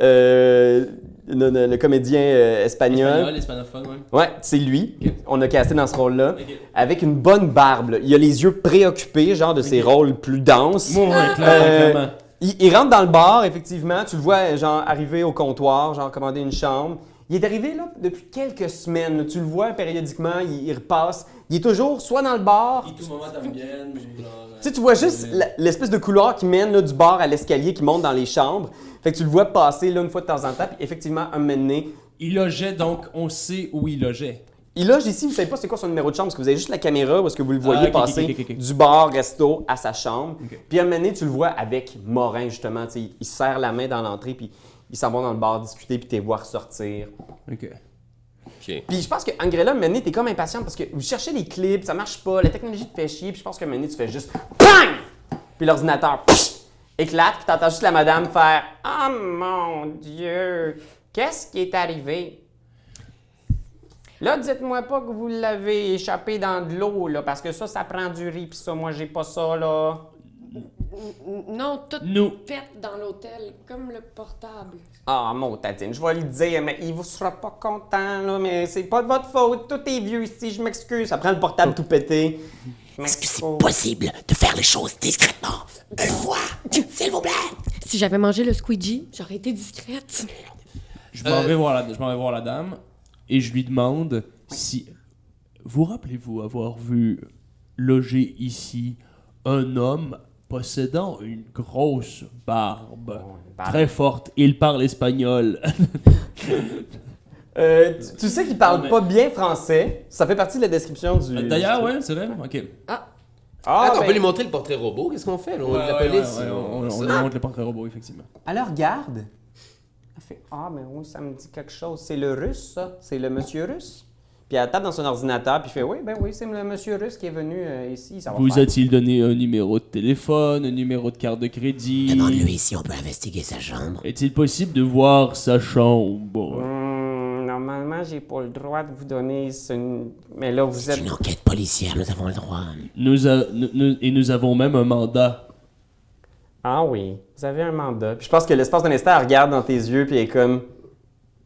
Speaker 4: euh, le, le- le comédien euh, espagnol.
Speaker 1: Espagnol, ouais.
Speaker 4: Ouais, c'est lui.
Speaker 1: Ok.
Speaker 4: On a casté dans ce rôle-là. Avec une bonne barbe. là. Il a les yeux préoccupés, genre de ses rôles plus denses.
Speaker 1: Ouais, clairement,
Speaker 4: Euh,
Speaker 1: clairement.
Speaker 4: Il, il rentre dans le bar, effectivement. Tu le vois, genre, arriver au comptoir, genre, commander une chambre. Il est arrivé, là, depuis quelques semaines. là. Tu le vois périodiquement, il, il repasse. Il est toujours soit dans le bar.
Speaker 1: Tout moment t'ambienne, ou genre.
Speaker 4: Tu sais, tu vois juste la- l'espèce de couloir qui mène là, du bar à l'escalier qui monte dans les chambres. Fait que tu le vois passer là une fois de temps en temps. Puis effectivement, un moment donné,
Speaker 1: Il logeait donc, on sait où il logeait.
Speaker 4: Il loge ici, vous savez pas c'est quoi son numéro de chambre, parce que vous avez juste la caméra parce que vous le voyez
Speaker 1: Ah, ok, ok,
Speaker 4: passer
Speaker 1: ok, ok, ok.
Speaker 4: du bar resto à sa chambre. Puis à un moment donné, tu le vois avec Morin, justement. tu sais, il se serre la main dans l'entrée, puis ils s'en vont dans le bar discuter, puis tu les vois ressortir.
Speaker 1: Ok.
Speaker 2: Ok.
Speaker 4: Puis je pense que Angrella, donné, t'es comme impatient parce que vous cherchez les clips, ça marche pas, la technologie te fait chier, puis je pense moment donné, tu fais juste PANG! Puis l'ordinateur éclate, puis t'entends juste la madame faire Oh mon Dieu, qu'est-ce qui est arrivé? Là, dites-moi pas que vous l'avez échappé dans de l'eau, là, parce que ça, ça prend du riz, puis ça, moi, j'ai pas ça, là.
Speaker 3: Non, tout
Speaker 1: Nous.
Speaker 3: fait dans l'hôtel, comme le portable.
Speaker 4: Ah, mon tatine, je vais lui dire, mais il vous sera pas content, là, mais c'est pas de votre faute, tout est vieux ici, je m'excuse. Ça prend le portable tout pété.
Speaker 5: Est-ce que c'est possible de faire les choses discrètement? Une fois, s'il vous plaît
Speaker 3: Si j'avais mangé le squeegee, j'aurais été discrète.
Speaker 1: Je m'en vais, voir la- je m'en vais voir la dame et je lui demande si. Vous rappelez-vous avoir vu loger ici un homme possédant une grosse barbe
Speaker 4: barbe.
Speaker 1: très forte Il parle espagnol.
Speaker 4: Euh, tu, tu sais qu'il parle
Speaker 1: Non, mais-
Speaker 4: pas bien français. Ça fait partie de la description du.
Speaker 1: D'ailleurs,
Speaker 4: du-
Speaker 1: ouais, c'est vrai. Ok.
Speaker 4: Ah,
Speaker 2: Attends, on
Speaker 4: ben,
Speaker 2: peut lui montrer le portrait robot. Qu'est-ce qu'on fait? là? On
Speaker 1: Ouais,
Speaker 2: la
Speaker 1: ouais,
Speaker 2: police.
Speaker 1: ouais, ouais,
Speaker 2: on-
Speaker 1: on, on
Speaker 2: ça.
Speaker 1: lui montre le portrait robot, effectivement.
Speaker 4: Elle le regarde. Elle fait Ah, mais oui, ça me dit quelque chose. C'est le russe, ça. C'est le monsieur russe. Puis elle tape dans son ordinateur, puis fait Oui, ben oui, c'est le monsieur russe qui est venu euh, ici. Ça va
Speaker 1: Vous
Speaker 4: faire.
Speaker 1: a-t-il donné un numéro de téléphone, un numéro de carte de crédit?
Speaker 5: Demande-lui si on peut investiguer sa chambre.
Speaker 1: Est-il possible de voir sa chambre?
Speaker 4: Hum, normalement, j'ai pas le droit de vous donner ce. Mais là, vous
Speaker 5: C'est
Speaker 4: êtes.
Speaker 5: une enquête policière, nous avons le droit.
Speaker 1: nous a- nous- nous- Et nous avons même un mandat.
Speaker 4: Ah oui, vous avez un mandat. Puis je pense que l'espace d'un instant, elle regarde dans tes yeux, puis elle est comme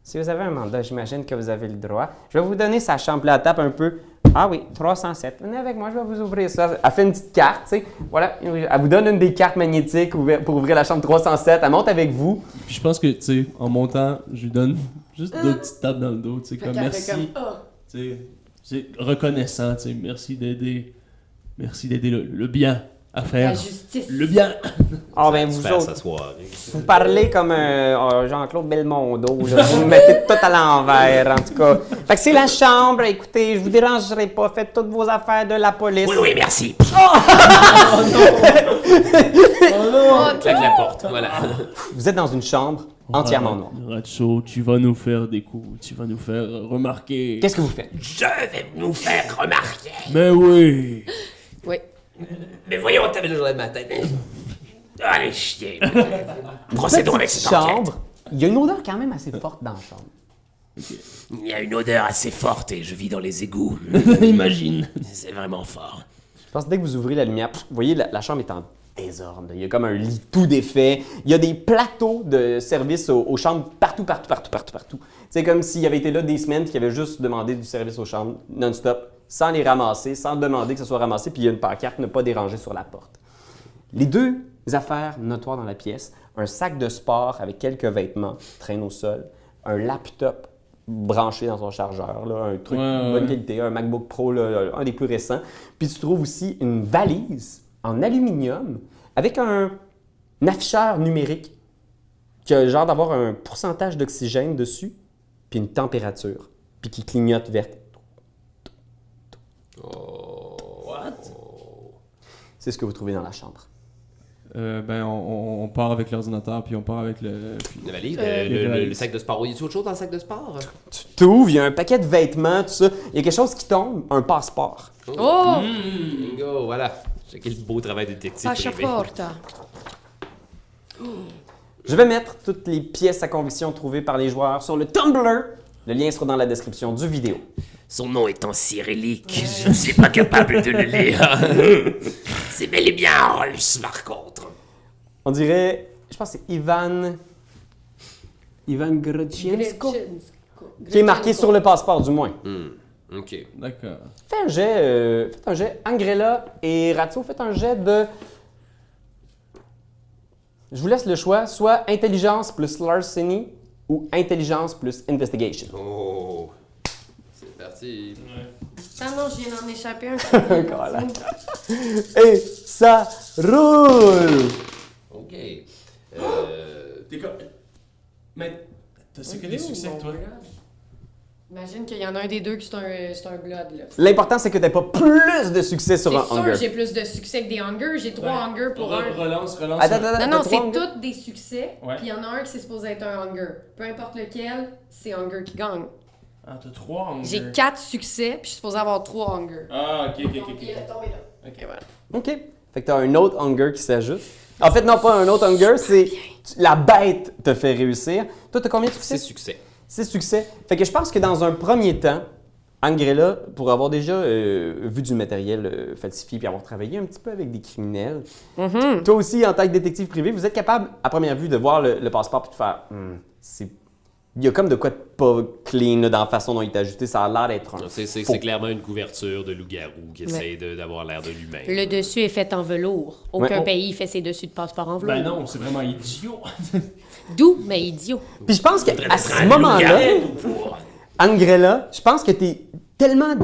Speaker 4: Si vous avez un mandat, j'imagine que vous avez le droit. Je vais vous donner sa chambre. Elle tape un peu. Ah oui, 307. Venez avec moi, je vais vous ouvrir ça. Elle fait une petite carte, tu sais. Voilà, elle vous donne une des cartes magnétiques pour ouvrir la chambre 307. Elle monte avec vous.
Speaker 1: Puis je pense que, tu sais, en montant, je lui donne juste deux petites tapes dans le dos, tu sais, comme merci.
Speaker 3: Ah.
Speaker 1: Tu sais, c'est reconnaissant, tu sais, merci d'aider. Merci d'aider le, le bien à
Speaker 3: La
Speaker 1: faire.
Speaker 3: justice.
Speaker 1: Le bien.
Speaker 4: Ah ben vous autres, vous parlez comme euh, euh, Jean-Claude Belmondo. là. Vous me mettez tout à l'envers, en tout cas. Fait que c'est la chambre. Écoutez, je vous dérangerai pas. Faites toutes vos affaires de la police.
Speaker 5: Oui, oui, merci.
Speaker 2: Claque la porte. Voilà.
Speaker 4: Vous êtes dans une chambre entièrement noire.
Speaker 1: Ratso, tu vas nous faire des coups, tu vas nous faire remarquer.
Speaker 4: Qu'est-ce que vous faites?
Speaker 5: Je vais nous faire remarquer.
Speaker 1: Mais oui.
Speaker 3: Oui.
Speaker 5: Mais voyons, t'avais le journal de matin. Allez, chier. Procédons avec cette enquête.
Speaker 4: chambre. Il y a une odeur quand même assez forte dans la chambre.
Speaker 5: Il y a une odeur assez forte et je vis dans les égouts.
Speaker 1: Imagine.
Speaker 5: C'est vraiment fort.
Speaker 4: Je pense que dès que vous ouvrez la lumière, vous voyez, la, la chambre est en désordre. Il y a comme un lit tout défait. Il y a des plateaux de service aux, aux chambres partout, partout, partout, partout, partout. C'est comme s'il avait été là des semaines et qu'il avait juste demandé du service aux chambres non-stop, sans les ramasser, sans demander que ce soit ramassé, puis il y a une pancarte ne pas déranger sur la porte. Les deux affaires notoires dans la pièce, un sac de sport avec quelques vêtements traîne au sol, un laptop branché dans son chargeur, là, un truc de
Speaker 1: ouais,
Speaker 4: bonne
Speaker 1: ouais.
Speaker 4: qualité, un MacBook Pro, là, un des plus récents. Puis tu trouves aussi une valise en aluminium avec un, un afficheur numérique qui a genre d'avoir un pourcentage d'oxygène dessus, puis une température, puis qui clignote verte. C'est ce que vous trouvez dans la chambre.
Speaker 1: Euh, ben, on, part avec l'ordinateur, puis on part avec le. puis-
Speaker 2: La valise,
Speaker 3: Euh,
Speaker 2: le, sac de sport. Y a autre chose dans le sac de sport?
Speaker 4: Tu t'ouvres, il y a un paquet de vêtements, tout ça. Il y a quelque chose qui tombe, un passeport.
Speaker 3: Oh!
Speaker 2: Bingo, voilà. Quel beau travail de détective.
Speaker 4: Je vais mettre toutes les pièces à conviction trouvées par les joueurs sur le Tumblr. Le lien sera dans la description du vidéo.
Speaker 5: Son nom est en cyrillique. Je ne suis pas capable de le lire. C'est bel et bien en russe, par contre.
Speaker 4: On dirait, je pense que c'est Ivan. Ivan Grotchenko. Qui est marqué sur le passeport, du moins.
Speaker 2: Hmm, Ok.
Speaker 1: D'accord.
Speaker 4: Faites un jet, euh, faites un jet. Angrella et Ratso, faites un jet de. Je vous laisse le choix, soit intelligence plus larceny ou intelligence plus investigation.
Speaker 2: Oh. C'est parti.
Speaker 3: Ah non, je viens d'en échapper un.
Speaker 4: Voilà. Et ça roule!
Speaker 2: Ok. Euh,
Speaker 1: T'es comme. Mais. T'as que des succès, toi
Speaker 3: Imagine qu'il y en a un des deux qui c'est un, c'est un blood, là.
Speaker 4: L'important, c'est que t'aies pas plus de succès sur
Speaker 3: C'est
Speaker 4: un
Speaker 3: sûr
Speaker 4: hunger.
Speaker 3: j'ai plus de succès que des hunger. J'ai trois
Speaker 1: Ouais.
Speaker 3: hunger pour
Speaker 1: Re-
Speaker 3: un.
Speaker 1: Relance, relance.
Speaker 4: Attends, attends, attends.
Speaker 3: Non, non,
Speaker 4: t'as
Speaker 3: c'est
Speaker 4: hunger?
Speaker 3: tous des succès.
Speaker 1: Ouais.
Speaker 3: Puis il y en a un qui c'est supposé être un hunger. Peu importe lequel, c'est hunger qui gagne.
Speaker 1: Ah, t'as trois hunger.
Speaker 3: J'ai quatre succès, puis je suis supposé avoir trois hunger.
Speaker 1: Ah, ok, ok, ok. Ok.
Speaker 3: il est tombé là.
Speaker 1: Ok.
Speaker 3: Voilà.
Speaker 4: OK. Fait que t'as un autre hunger qui s'ajoute. En fait, non, pas un autre hunger, c'est tu- la bête te fait réussir. Toi, t'as combien de
Speaker 2: C'est
Speaker 4: succès?
Speaker 2: succès.
Speaker 4: C'est succès. Fait que je pense que dans un premier temps, Angrella, pour avoir déjà euh, vu du matériel euh, falsifié puis avoir travaillé un petit peu avec des criminels,
Speaker 3: Mm-hmm.
Speaker 4: toi aussi, en tant que détective privé, vous êtes capable, à première vue, de voir le, le passeport puis de faire Hmm, c'est. Il y a comme de quoi de pas clean là, dans la façon dont il est ajusté. Ça a l'air d'être un.
Speaker 2: C'est clairement une couverture de loup-garou qui essaie d'avoir l'air de l'humain.
Speaker 3: Le dessus est fait en velours. Aucun
Speaker 4: Ouais.
Speaker 3: pays fait ses dessus de passeport en velours.
Speaker 1: Ben non, c'est vraiment idiot.
Speaker 3: D'où, mais idiot.
Speaker 4: Puis je pense qu'à ce moment-là, Angrella, je pense que t'es tellement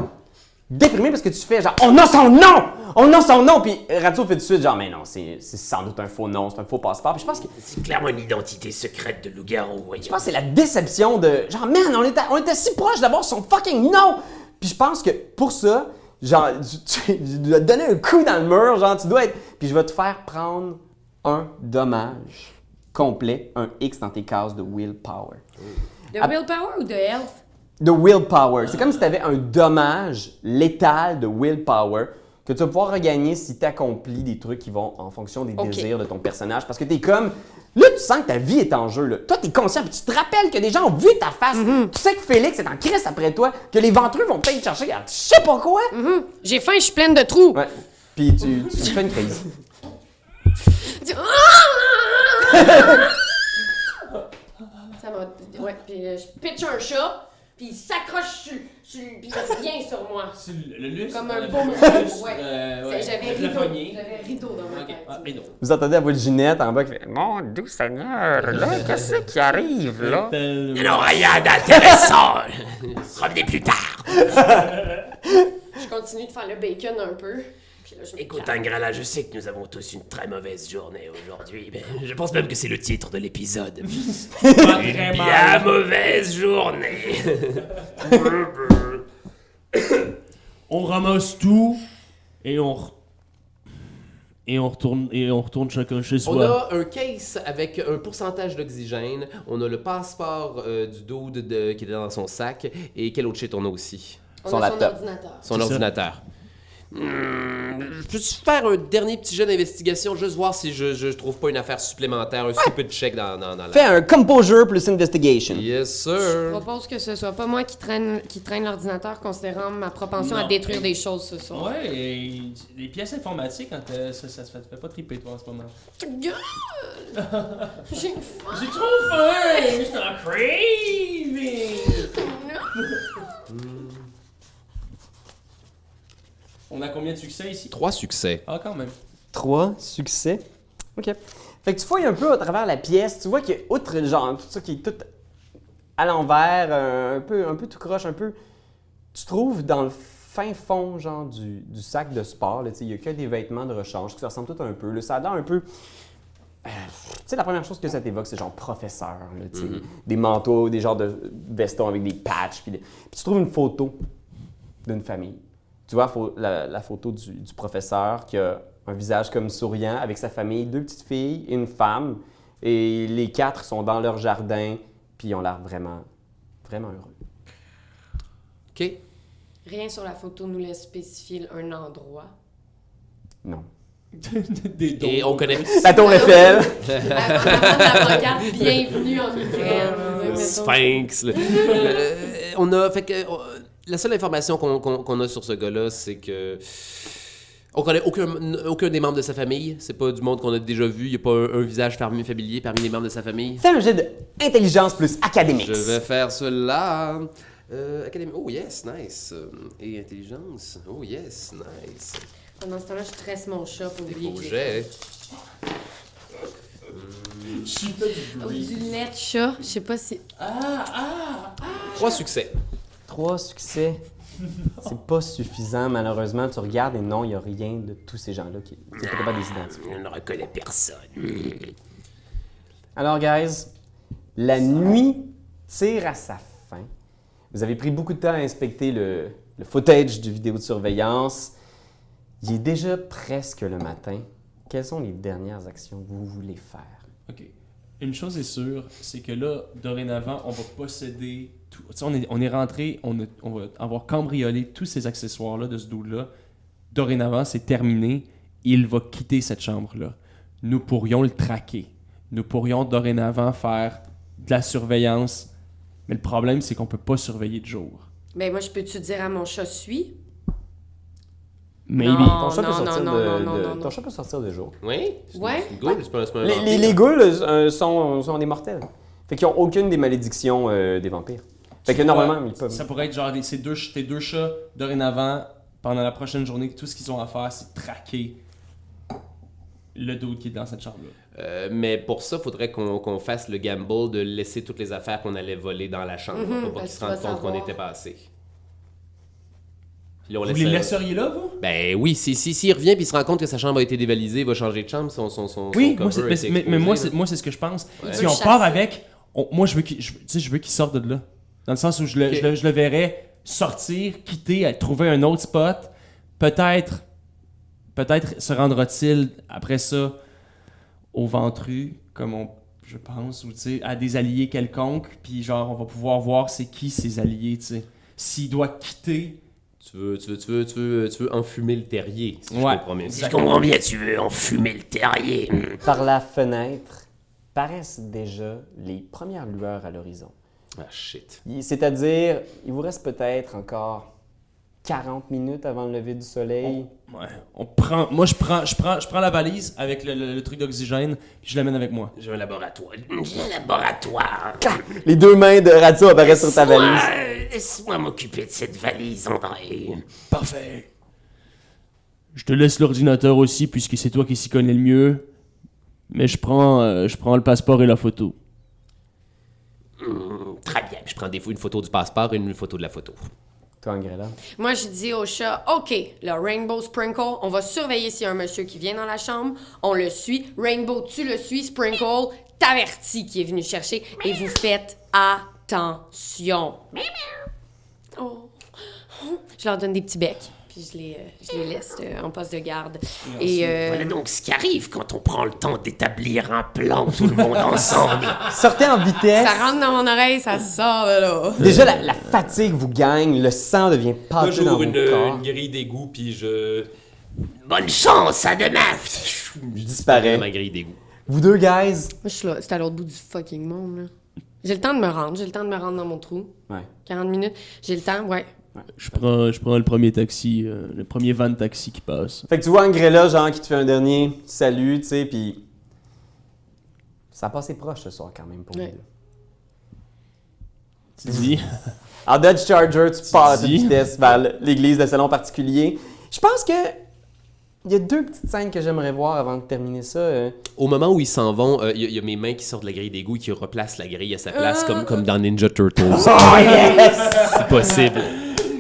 Speaker 4: déprimé parce que tu fais genre on a son nom! On a son nom! Puis Ratio fait tout de suite genre mais non, c'est c'est sans doute un faux nom, c'est un faux passeport. Puis je pense que
Speaker 5: C'est clairement une identité secrète de loup-garou, voyons.
Speaker 4: je pense que c'est la déception de genre man, on était, on était si proche d'avoir son fucking nom! Puis je pense que pour ça, genre tu, tu- tu dois te donner un coup dans le mur, genre tu dois être. Puis je vais te faire prendre un dommage complet, un X dans tes cases de willpower.
Speaker 3: De willpower ou de health?
Speaker 4: de willpower. C'est comme si tu avais un dommage létal de willpower que tu vas pouvoir regagner si tu accomplis des trucs qui vont en fonction des désirs de ton personnage. Parce que tu es comme. Là, tu sens que ta vie est en jeu. Là. Toi, tu es conscient, puis tu te rappelles que des gens ont vu ta face. Tu sais que Félix est en crise après toi, que les ventrus vont peut-être chercher je sais pas quoi.
Speaker 3: J'ai faim, je suis pleine de trous.
Speaker 4: Ouais. Puis tu, tu fais une crise.
Speaker 3: Ça m'a. Ouais, puis euh, je pitch un chat, puis il s'accroche sur. Puis il vient sur moi.
Speaker 1: Le, le lustre.
Speaker 3: Comme un
Speaker 1: euh,
Speaker 3: beau
Speaker 1: le lustre,
Speaker 3: ouais.
Speaker 1: euh, ouais.
Speaker 3: J'avais
Speaker 1: le
Speaker 3: rideau. J'avais rideau dans ma
Speaker 1: Ok,
Speaker 3: tête.
Speaker 1: ah, rideau.
Speaker 4: Vous entendez la voix de Ginette en bas qui fait Mon doux Seigneur, là, qu'est-ce qui arrive là?
Speaker 5: Non, rien d'intéressant. Revenez plus tard.
Speaker 3: Je continue de faire le bacon un peu. Je
Speaker 5: Écoute. Ingrala, je sais que nous avons tous une très mauvaise journée aujourd'hui, mais je pense même que c'est le titre de l'épisode.
Speaker 1: Pas très
Speaker 5: Bien
Speaker 1: mal.
Speaker 5: mauvaise journée.
Speaker 1: On ramasse tout et on re- et on retourne et on retourne chacun chez
Speaker 2: On
Speaker 1: soi.
Speaker 2: a un case avec un pourcentage d'oxygène. On a le passeport euh, du dude de- qui était dans son sac. Et quel autre shit on a aussi?
Speaker 3: On
Speaker 4: Son
Speaker 3: a son
Speaker 4: laptop.
Speaker 3: ordinateur.
Speaker 2: Son
Speaker 1: C'est ça.
Speaker 2: ordinateur. Hmm, je peux faire un dernier petit jet d'investigation, juste voir si je, je trouve pas une affaire supplémentaire, un stupid check dans, dans, dans la...
Speaker 4: Fais un composure plus investigation.
Speaker 2: Yes,
Speaker 3: Je
Speaker 2: sir!
Speaker 3: propose que ce soit pas moi qui traîne, qui traîne l'ordinateur, considérant ma propension à détruire des choses ce soir.
Speaker 1: Ouais, et les pièces informatiques, quand euh, ça, ça se fait, fait pas triper toi en ce moment.
Speaker 3: Ta gueule! J'ai faim!
Speaker 1: J'ai trop faim! Je suis en craving! On a combien de succès ici?
Speaker 2: Trois succès.
Speaker 1: Ah, quand même.
Speaker 4: Trois succès. OK. Fait que tu fouilles un peu à travers la pièce, tu vois que outre genre tout ça qui est tout à l'envers, euh, un peu un peu tout croche un peu, tu trouves dans le fin fond genre du, du sac de sport, là, tu sais, il y a que des vêtements de rechange qui se ressemblent tout un peu, là, ça a l'air un peu euh, tu sais, la première chose que ça t'évoque, c'est genre professeur, là, tu sais, des manteaux, des genres de vestons avec des patchs. Puis tu trouves une photo d'une famille. Tu vois la, la photo du, du professeur qui a un visage comme souriant avec sa famille, deux petites filles et une femme. Et les quatre sont dans leur jardin, puis ils ont l'air vraiment, vraiment heureux.
Speaker 2: OK.
Speaker 3: Rien sur la photo nous laisse spécifier un endroit.
Speaker 4: Non.
Speaker 1: Des
Speaker 2: Et
Speaker 1: dons.
Speaker 2: on connaît...
Speaker 4: La tour Eiffel!
Speaker 3: Bienvenue en Ukraine.
Speaker 2: Sphinx. Euh, on a... Fait que... la seule information qu'on a sur ce gars-là, c'est que... On connaît aucun, aucun des membres de sa famille. C'est pas du monde qu'on a déjà vu. Il n'y a pas un, un visage parmi familier parmi les membres de sa famille.
Speaker 4: Fais un jet d'intelligence plus académique.
Speaker 2: Je vais faire cela. Euh, académie. Oh yes, nice. Euh, Et intelligence. Oh yes, nice.
Speaker 3: Pendant ce temps-là, je stresse mon chat pour oublier
Speaker 2: Beau jet.
Speaker 3: Oh, du lait de chat. Je sais pas si.
Speaker 2: Trois succès.
Speaker 4: Trois succès. C'est pas suffisant, malheureusement. Tu regardes et non, il n'y a rien de tous ces gens-là qui sont pas capable de les identifier.
Speaker 5: Je ne reconnais personne.
Speaker 4: Alors, guys, la nuit tire à sa fin. Vous avez pris beaucoup de temps à inspecter le, le footage du vidéo de surveillance. Il est déjà presque le matin. Quelles sont les dernières actions que vous voulez faire?
Speaker 1: OK. Une chose est sûre, c'est que là, dorénavant, on va posséder tout. On est, on est rentré, on, va avoir cambriolé tous ces accessoires-là de ce dude-là. Dorénavant, c'est terminé. Il va quitter cette chambre-là. Nous pourrions le traquer. Nous pourrions dorénavant faire de la surveillance. Mais le problème, c'est qu'on peut pas surveiller de jour.
Speaker 3: Ben, moi, je peux-tu dire à mon chat, suis?
Speaker 1: Maybe.
Speaker 3: Non.
Speaker 4: Ton chat, peut sortir
Speaker 3: non,
Speaker 4: de,
Speaker 3: non, non,
Speaker 4: de-
Speaker 3: non, non.
Speaker 4: ton chat peut sortir de jour.
Speaker 2: Oui? C'est
Speaker 3: Ouais.
Speaker 2: c'est une goule, c'est pas, c'est pas un
Speaker 4: Les, les, les ghouls euh, sont, sont des mortels. Fait qu'ils n'ont aucune des malédictions euh, des vampires. Fait que normalement, ils peuvent.
Speaker 1: Ça pourrait être genre ces deux, tes deux chats, dorénavant, pendant la prochaine journée, tout ce qu'ils ont à faire, c'est traquer le dude qui est dans cette chambre-là.
Speaker 2: Euh, mais pour ça, faudrait qu'on fasse le gamble de laisser toutes les affaires qu'on allait voler dans la chambre
Speaker 3: Mhm,
Speaker 2: pour pas qu'ils se rendent compte qu'on était passé. Là, on
Speaker 1: Vous
Speaker 2: laisse-
Speaker 1: les laisseriez là, vous?
Speaker 2: Ben oui, si, si, s'il revient puis il se rend compte que sa chambre a été dévalisée, il va changer de chambre, son, son, son,
Speaker 1: Oui,
Speaker 2: son
Speaker 1: moi, c'est-
Speaker 2: cover
Speaker 1: mais,
Speaker 2: été
Speaker 1: mais- mais moi, c'est, moi, c'est ce que je pense. Si on
Speaker 3: chasser.
Speaker 1: part avec, on- moi, je veux qu'il, je, tu sais, je veux qu'il sorte de là. Dans le sens où je le, je le, je le verrais sortir, quitter, trouver un autre spot. Peut-être, peut-être se rendra-t-il après ça au ventru, comme on, je pense, ou tu sais, à des alliés quelconques. Puis genre, on va pouvoir voir c'est qui ces alliés, tu sais. S'il doit quitter,
Speaker 2: Tu veux, tu veux, tu veux, tu veux, tu veux enfumer le terrier, si
Speaker 1: Ouais.
Speaker 2: je comprends bien.
Speaker 5: Si je comprends bien, tu veux enfumer le terrier.
Speaker 4: Par la fenêtre paraissent déjà les premières lueurs à l'horizon.
Speaker 2: Ah shit.
Speaker 4: C'est-à-dire, il vous reste peut-être encore 40 minutes avant le lever du soleil.
Speaker 1: ouais, on prend, moi je prends, je prends, je prends la valise avec le, le- le truc d'oxygène, puis je l'amène avec moi.
Speaker 2: J'ai un laboratoire.
Speaker 5: J'ai un laboratoire.
Speaker 4: Les deux mains de Radio apparaissent sur ta valise.
Speaker 5: Laisse-moi- Laisse-moi m'occuper de cette valise, André.
Speaker 1: Parfait. Je te laisse l'ordinateur aussi, puisque c'est toi qui s'y connais le mieux. Mais je prends, euh, je prends le passeport et la photo.
Speaker 5: Hmm, Très bien.
Speaker 2: Je prends des fois une photo du passeport et une photo de la photo.
Speaker 4: Toi, Angrella?
Speaker 3: Moi, je dis au chat, OK, le Rainbow Sprinkle, on va surveiller s'il y a un monsieur qui vient dans la chambre. On le suit. Rainbow, tu le suis. Sprinkle, t'avertis qui est venu chercher. Et vous faites attention. Oh. Je leur donne des petits becs. Puis je les, euh, je les laisse euh, en poste de garde. Et euh,
Speaker 5: Voilà donc ce qui arrive quand on prend le temps d'établir un plan, tout le monde ensemble.
Speaker 4: Sortez en vitesse.
Speaker 3: ça rentre dans mon oreille, ça sort de là.
Speaker 4: Déjà, la, la fatigue vous gagne, le sang devient pâteux dans
Speaker 2: Toujours une,
Speaker 4: corps.
Speaker 2: une grille d'égout, puis je.
Speaker 5: Bonne chance, à demain.
Speaker 2: Je
Speaker 4: disparaît.
Speaker 2: ma grille d'égout.
Speaker 4: Vous deux, guys?
Speaker 3: Moi, je suis là. C'est à l'autre bout du fucking monde, là. J'ai le temps de me rendre. J'ai le temps de me rendre dans mon trou.
Speaker 4: Ouais.
Speaker 3: 40 minutes. J'ai le temps, ouais.
Speaker 1: Je prends, je prends le premier taxi, euh, le premier van de taxi qui passe.
Speaker 4: Fait que tu vois Angrella, genre, qui te fait un dernier salut, tu sais, puis. Ça a passé proche ce soir quand même pour
Speaker 3: Ouais.
Speaker 4: lui.
Speaker 1: Tu dis,
Speaker 4: En Dodge Charger, tu pars à toute vitesse vers l'église de salon particulier. Je pense que. Il y a deux petites scènes que j'aimerais voir avant de terminer ça. euh.
Speaker 2: Au moment où ils s'en vont, euh, il y, a- il y a mes mains qui sortent de la grille d'égout et qui replacent la grille à sa place, comme, comme dans Ninja Turtles. C'est possible.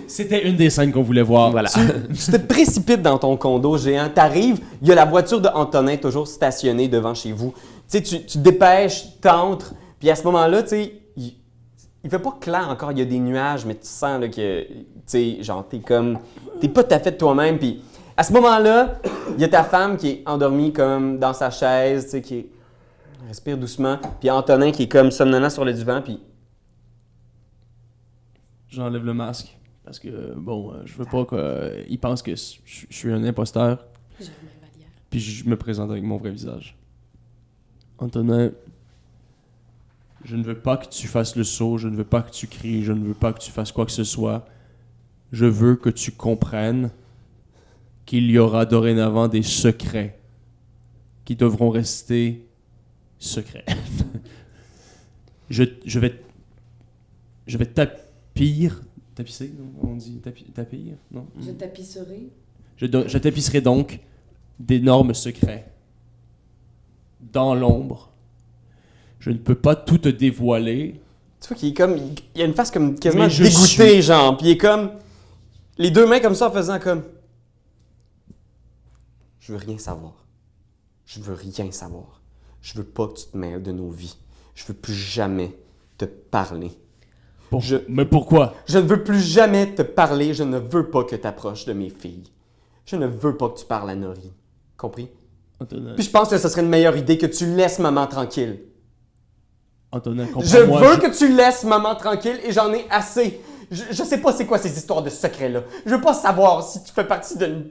Speaker 1: C'était une des scènes qu'on voulait voir.
Speaker 2: Voilà.
Speaker 4: Tu te précipites dans ton condo géant, t'arrives, il y a la voiture de Antonin toujours stationnée devant chez vous. Tu sais, tu tu te dépêches, t'entres, puis à ce moment-là, tu sais, il, il fait pas clair encore, il y a des nuages, mais tu sens là, que, tu sais, genre, t'es comme, t'es pas tout à fait toi-même, puis à ce moment-là, il y a ta femme qui est endormie comme dans sa chaise, tu sais, qui est- respire doucement, puis Antonin qui est comme somnolent sur le divan, puis
Speaker 1: J'enlève le masque. Parce que, euh, bon, euh, je veux pas qu'il pense que je je suis un imposteur. Puis je me présente avec mon vrai visage. Antonin, je ne veux pas que tu fasses le saut, je ne veux pas que tu cries, je ne veux pas que tu fasses quoi que ce soit. Je veux que tu comprennes qu'il y aura dorénavant des secrets qui devront rester secrets. je, je vais je vais tapir tapisser non? on dit tapi- tapir non?
Speaker 3: Je tapisserai.
Speaker 1: je, do- je tapisserai donc d'énormes secrets. Dans l'ombre. Je ne peux pas tout te dévoiler.
Speaker 4: Tu vois qu'il est comme. Il, il a une face comme quasiment dégoûtée,
Speaker 1: suis-
Speaker 4: genre. Puis il est comme. Les deux mains comme ça en faisant comme. Je veux rien savoir. Je veux rien savoir. Je veux pas que tu te mêles de nos vies. Je veux plus jamais te parler.
Speaker 1: Pour-
Speaker 4: Je,
Speaker 1: Mais pourquoi?
Speaker 4: Je ne veux plus jamais te parler. Je ne veux pas que tu approches de mes filles. Je ne veux pas que tu parles à Nori. Compris?
Speaker 1: Antonin,
Speaker 4: Puis je pense que ce serait une meilleure idée que tu laisses maman tranquille.
Speaker 1: Antonin,
Speaker 4: Je veux que tu laisses maman tranquille et j'en ai assez. Je, je sais pas c'est quoi ces histoires de secrets-là. Je veux pas savoir si tu fais partie d'une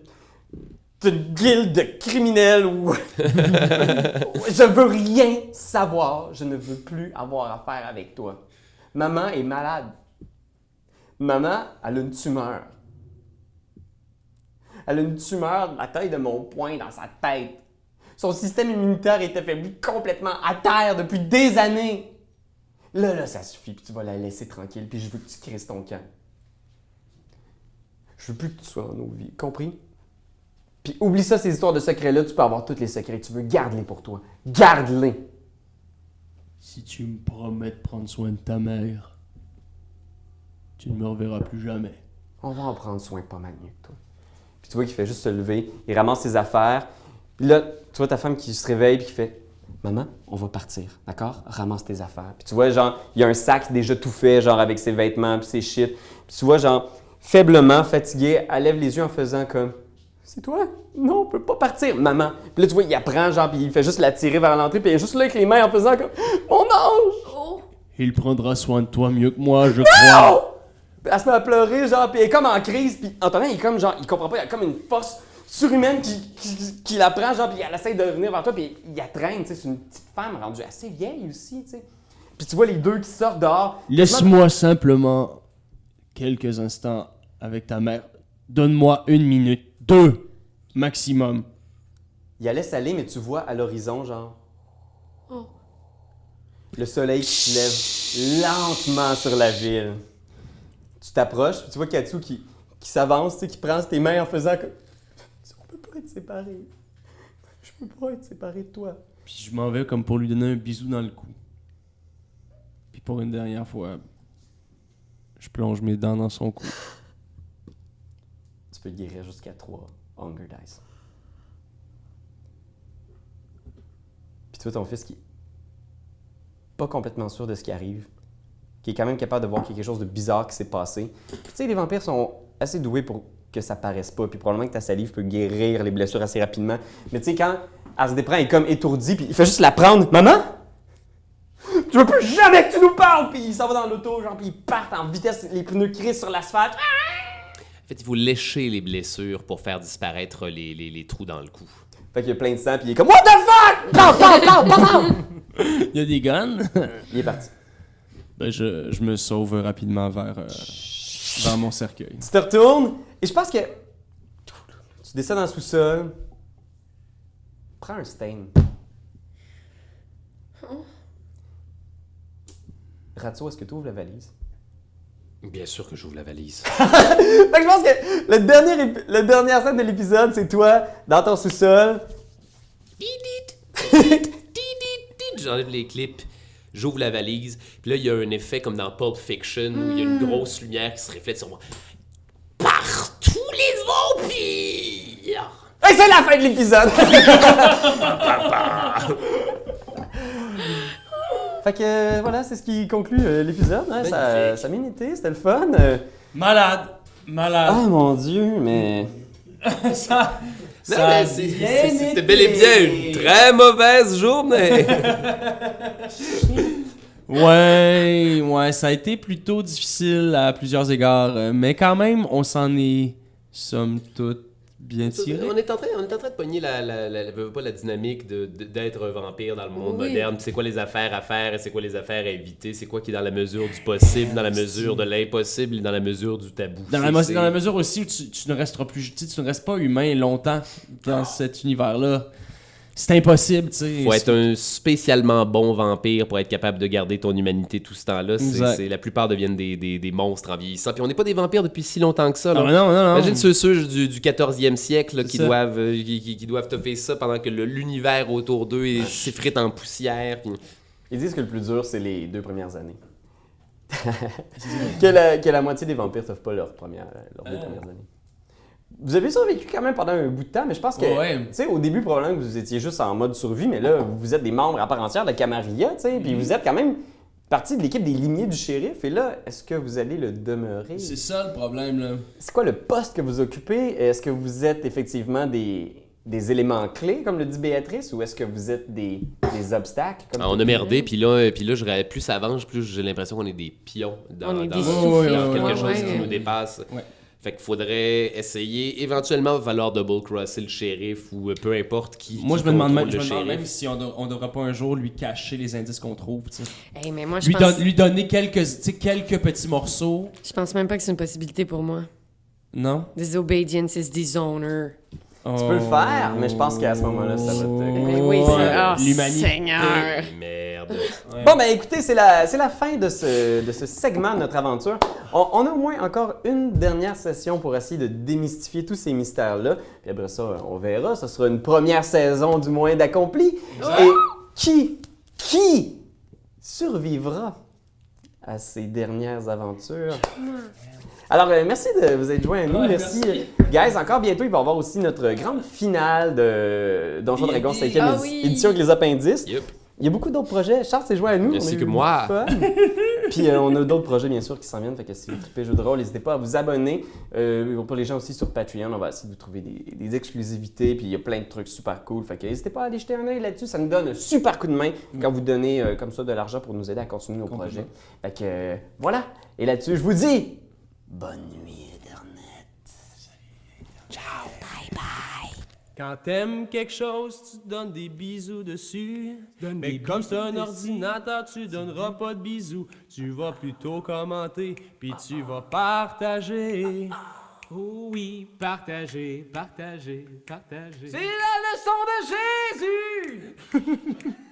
Speaker 4: d'une guilde de criminels ou... je veux rien savoir. Je ne veux plus avoir affaire avec toi. Maman est malade. Maman, elle a une tumeur. Elle a une tumeur de la taille de mon poing dans sa tête. Son système immunitaire est affaibli complètement à terre depuis des années. Là, là, ça suffit, puis tu vas la laisser tranquille, puis je veux que tu crises ton camp. Je veux plus que tu sois dans nos vies, compris? Puis oublie ça, ces histoires de secrets-là, tu peux avoir tous les secrets tu veux, garde-les pour toi. Garde-les!
Speaker 1: Si tu me promets de prendre soin de ta mère, tu ne me reverras plus jamais.
Speaker 4: On va en prendre soin pas mal mieux que toi. Puis tu vois qu'il fait juste se lever, il ramasse ses affaires. Puis là, tu vois ta femme qui se réveille puis qui fait Maman, on va partir, d'accord? Ramasse tes affaires. Puis tu vois, genre, il y a un sac déjà tout fait, genre avec ses vêtements puis ses shit. Puis tu vois, genre, faiblement fatiguée, elle lève les yeux en faisant comme C'est toi? Non, on peut pas partir, maman. Puis là, tu vois, il apprend, genre, puis il fait juste la tirer vers l'entrée, puis il est juste là avec les mains en faisant comme Mon ange!
Speaker 3: Oh!
Speaker 1: Il prendra soin de toi mieux que moi, je crois.
Speaker 4: Oh! Puis Elle se met à pleurer, genre, puis elle est comme en crise, puis Antonin, il est comme, genre, il comprend pas, il y a comme une force surhumaine qui, qui, qui la prend, genre, puis elle essaie de venir vers toi, puis il la traîne, tu sais, c'est une petite femme rendue assez vieille aussi, tu sais. Puis tu vois les deux qui sortent dehors.
Speaker 1: Laisse-moi simplement quelques instants avec ta mère. Donne-moi une minute, deux maximum.
Speaker 4: Il la laisse aller, mais tu vois à l'horizon, genre,
Speaker 3: Oh.
Speaker 4: le soleil qui se lève lentement sur la ville. Tu t'approches, puis tu vois Katsu qui, qui s'avance, tu sais, qui prend tes mains en faisant comme. On peut pas être séparés. Je peux pas être séparé de toi.
Speaker 1: Puis je m'en vais comme pour lui donner un bisou dans le cou. Puis pour une dernière fois, je plonge mes dents dans son cou.
Speaker 4: Peux guérir jusqu'à 3 Hunger Dice. Puis tu vois ton fils qui est pas complètement sûr de ce qui arrive, qui est quand même capable de voir quelque chose de bizarre qui s'est passé. Tu sais, les vampires sont assez doués pour que ça paraisse pas, puis probablement que ta salive peut guérir les blessures assez rapidement. Mais tu sais, quand elle se déprend, il est comme étourdi, puis il fait juste la prendre. Maman! Je veux plus jamais que tu nous parles! Puis il s'en va dans l'auto, genre, puis ils partent en vitesse, les pneus crissent sur l'asphalte.
Speaker 2: En fait, il faut lécher les blessures pour faire disparaître les, les- les trous dans le cou.
Speaker 4: Fait qu'il y a plein de sang, puis il est comme What the fuck? Pow, pow, pow!
Speaker 1: Il y a des guns.
Speaker 4: Il est parti.
Speaker 1: ben je, je me sauve rapidement vers, euh, vers mon cercueil.
Speaker 4: Tu te retournes, et je pense que. Tu descends dans le sous-sol. Prends un stain. Ratso, est-ce que tu ouvres la valise?
Speaker 2: Bien sûr que j'ouvre la valise.
Speaker 4: Fait que je pense que le dernier la dernière scène de l'épisode, c'est toi dans ton sous-sol.
Speaker 2: J'enlève les clips, j'ouvre la valise, puis là, il y a un effet comme dans Pulp Fiction où il y a une grosse lumière qui se reflète sur moi. Par tous les vampires!
Speaker 4: Et c'est la fin de l'épisode! fait que euh, voilà, c'est ce qui conclut euh, l'épisode. hein. Ça, ça a bien été, c'était le fun. Euh,
Speaker 1: Malade! Malade!
Speaker 4: Ah mon dieu, mais.
Speaker 1: ça,
Speaker 2: Non,
Speaker 1: ça
Speaker 2: mais
Speaker 1: a
Speaker 2: c'est-
Speaker 1: bien
Speaker 2: c'est- C'était
Speaker 1: été.
Speaker 2: bel et bien une très mauvaise journée!
Speaker 1: Ouais, ouais, ça a été plutôt difficile à plusieurs égards, euh, mais quand même, on s'en est, somme toute, bien tiré.
Speaker 2: on, est en train, on est en train de pogner la, la, la- pas la dynamique de- de- d'être un vampire dans le monde
Speaker 3: Oui.
Speaker 2: moderne. C'est quoi les affaires à faire et c'est quoi les affaires à éviter? C'est quoi qui est dans la mesure du possible, dans la mesure de l'impossible et dans la mesure du tabou?
Speaker 1: Dans la, dans la mesure aussi où tu, tu ne resteras plus, tu, tu ne restes pas humain longtemps dans cet univers-là. C'est impossible, tu sais.
Speaker 2: faut être un spécialement bon vampire pour être capable de garder ton humanité tout ce temps-là. C'est- la plupart deviennent des, des- des monstres en vieillissant. Puis on n'est pas des vampires depuis si longtemps que ça.
Speaker 1: Ah,
Speaker 2: là.
Speaker 1: non, non, non.
Speaker 2: Imagine ceux, ceux du, du 14e siècle là, qui,
Speaker 1: ça.
Speaker 2: doivent, euh, qui, qui- qui doivent toffer ça pendant que le- l'univers autour d'eux
Speaker 1: Ah,
Speaker 2: est- s'effrite en poussière. puis-
Speaker 4: Ils disent que le plus dur, c'est les deux premières années. que, la, que la moitié des vampires ne pas leurs, premières, leurs deux
Speaker 1: Ah.
Speaker 4: premières années. Vous avez survécu quand même pendant un bout de temps, mais je pense que,
Speaker 1: Ouais.
Speaker 4: tu sais, au début, probablement que vous étiez juste en mode survie, mais là, vous êtes des membres à part entière de Camarilla, tu sais, puis vous êtes quand même partie de l'équipe des limiers du shérif. Et là, est-ce que vous allez le demeurer?
Speaker 1: C'est ça le problème, là.
Speaker 4: C'est quoi le poste que vous occupez? Est-ce que vous êtes effectivement des, des éléments clés, comme le dit Béatrice, ou est-ce que vous êtes des, des obstacles? Comme
Speaker 2: Ah, on a merdé, puis là, puis là, je, plus ça avance, plus j'ai l'impression qu'on est des pions dans,
Speaker 3: On est
Speaker 2: dans-
Speaker 3: des
Speaker 2: dans quelque
Speaker 1: Ouais,
Speaker 2: chose
Speaker 3: ouais.
Speaker 2: qui nous dépasse.
Speaker 1: Ouais.
Speaker 2: Fait qu'il faudrait essayer, éventuellement, valoir double crosser le shérif ou euh, peu importe qui.
Speaker 1: Moi,
Speaker 2: qui
Speaker 1: je me demande même, je
Speaker 2: le
Speaker 1: me demande
Speaker 2: shérif.
Speaker 1: même si on, on devrait pas un jour lui cacher les indices qu'on trouve, tu sais.
Speaker 3: Hey, mais moi, je
Speaker 1: Lui,
Speaker 3: pense...
Speaker 1: don- lui donner quelques, tu sais, quelques petits morceaux.
Speaker 3: je pense même pas que c'est une possibilité pour moi.
Speaker 1: Non?
Speaker 3: Disobedience is dishonor.
Speaker 4: Tu peux le faire, mais je pense qu'à ce moment-là, ça va te...
Speaker 3: Mais oui, c'est... Oh,
Speaker 1: l'humanité.
Speaker 3: Seigneur!
Speaker 2: Merde.
Speaker 4: Bon, ben écoutez, c'est la, c'est la fin de ce, de ce segment de notre aventure. On, on a au moins encore une dernière session pour essayer de démystifier tous ces mystères-là. Puis après ça, on verra. Ce sera une première saison du moins d'accompli. Et qui, qui survivra à ces dernières aventures? Alors, euh, merci de vous être joints à nous.
Speaker 1: Ouais,
Speaker 4: merci.
Speaker 1: merci.
Speaker 4: Guys, encore bientôt, il va y avoir aussi notre grande finale de Donjons Dragons 5e
Speaker 3: Ah
Speaker 4: édi-
Speaker 3: oui.
Speaker 4: édition avec les appendices.
Speaker 2: Yep.
Speaker 4: Il y a beaucoup d'autres projets. Charles s'est joint à nous.
Speaker 2: Ainsi
Speaker 4: On a eu
Speaker 2: que moi.
Speaker 4: fun. Puis euh, on a d'autres projets, bien sûr, qui s'en viennent. Fait que si vous tripez jeux de rôle, n'hésitez pas à vous abonner. Euh, pour les gens aussi sur Patreon, on va essayer de vous trouver des, des exclusivités. Puis il y a plein de trucs super cool. Fait que n'hésitez pas à aller jeter un œil là-dessus. Ça nous donne un super coup de main quand vous donnez euh, comme ça de l'argent pour nous aider à continuer nos projets. Fait que euh, voilà. Et là-dessus, je vous dis bonne nuit, Internet.
Speaker 6: Quand t'aimes quelque chose, tu donnes des bisous dessus. Mais comme c'est un ordinateur, tu donneras pas de bisous. Tu vas plutôt commenter, puis tu vas partager.
Speaker 7: Oh oui, partagez, partagez, partagez.
Speaker 6: C'est la leçon de Jésus!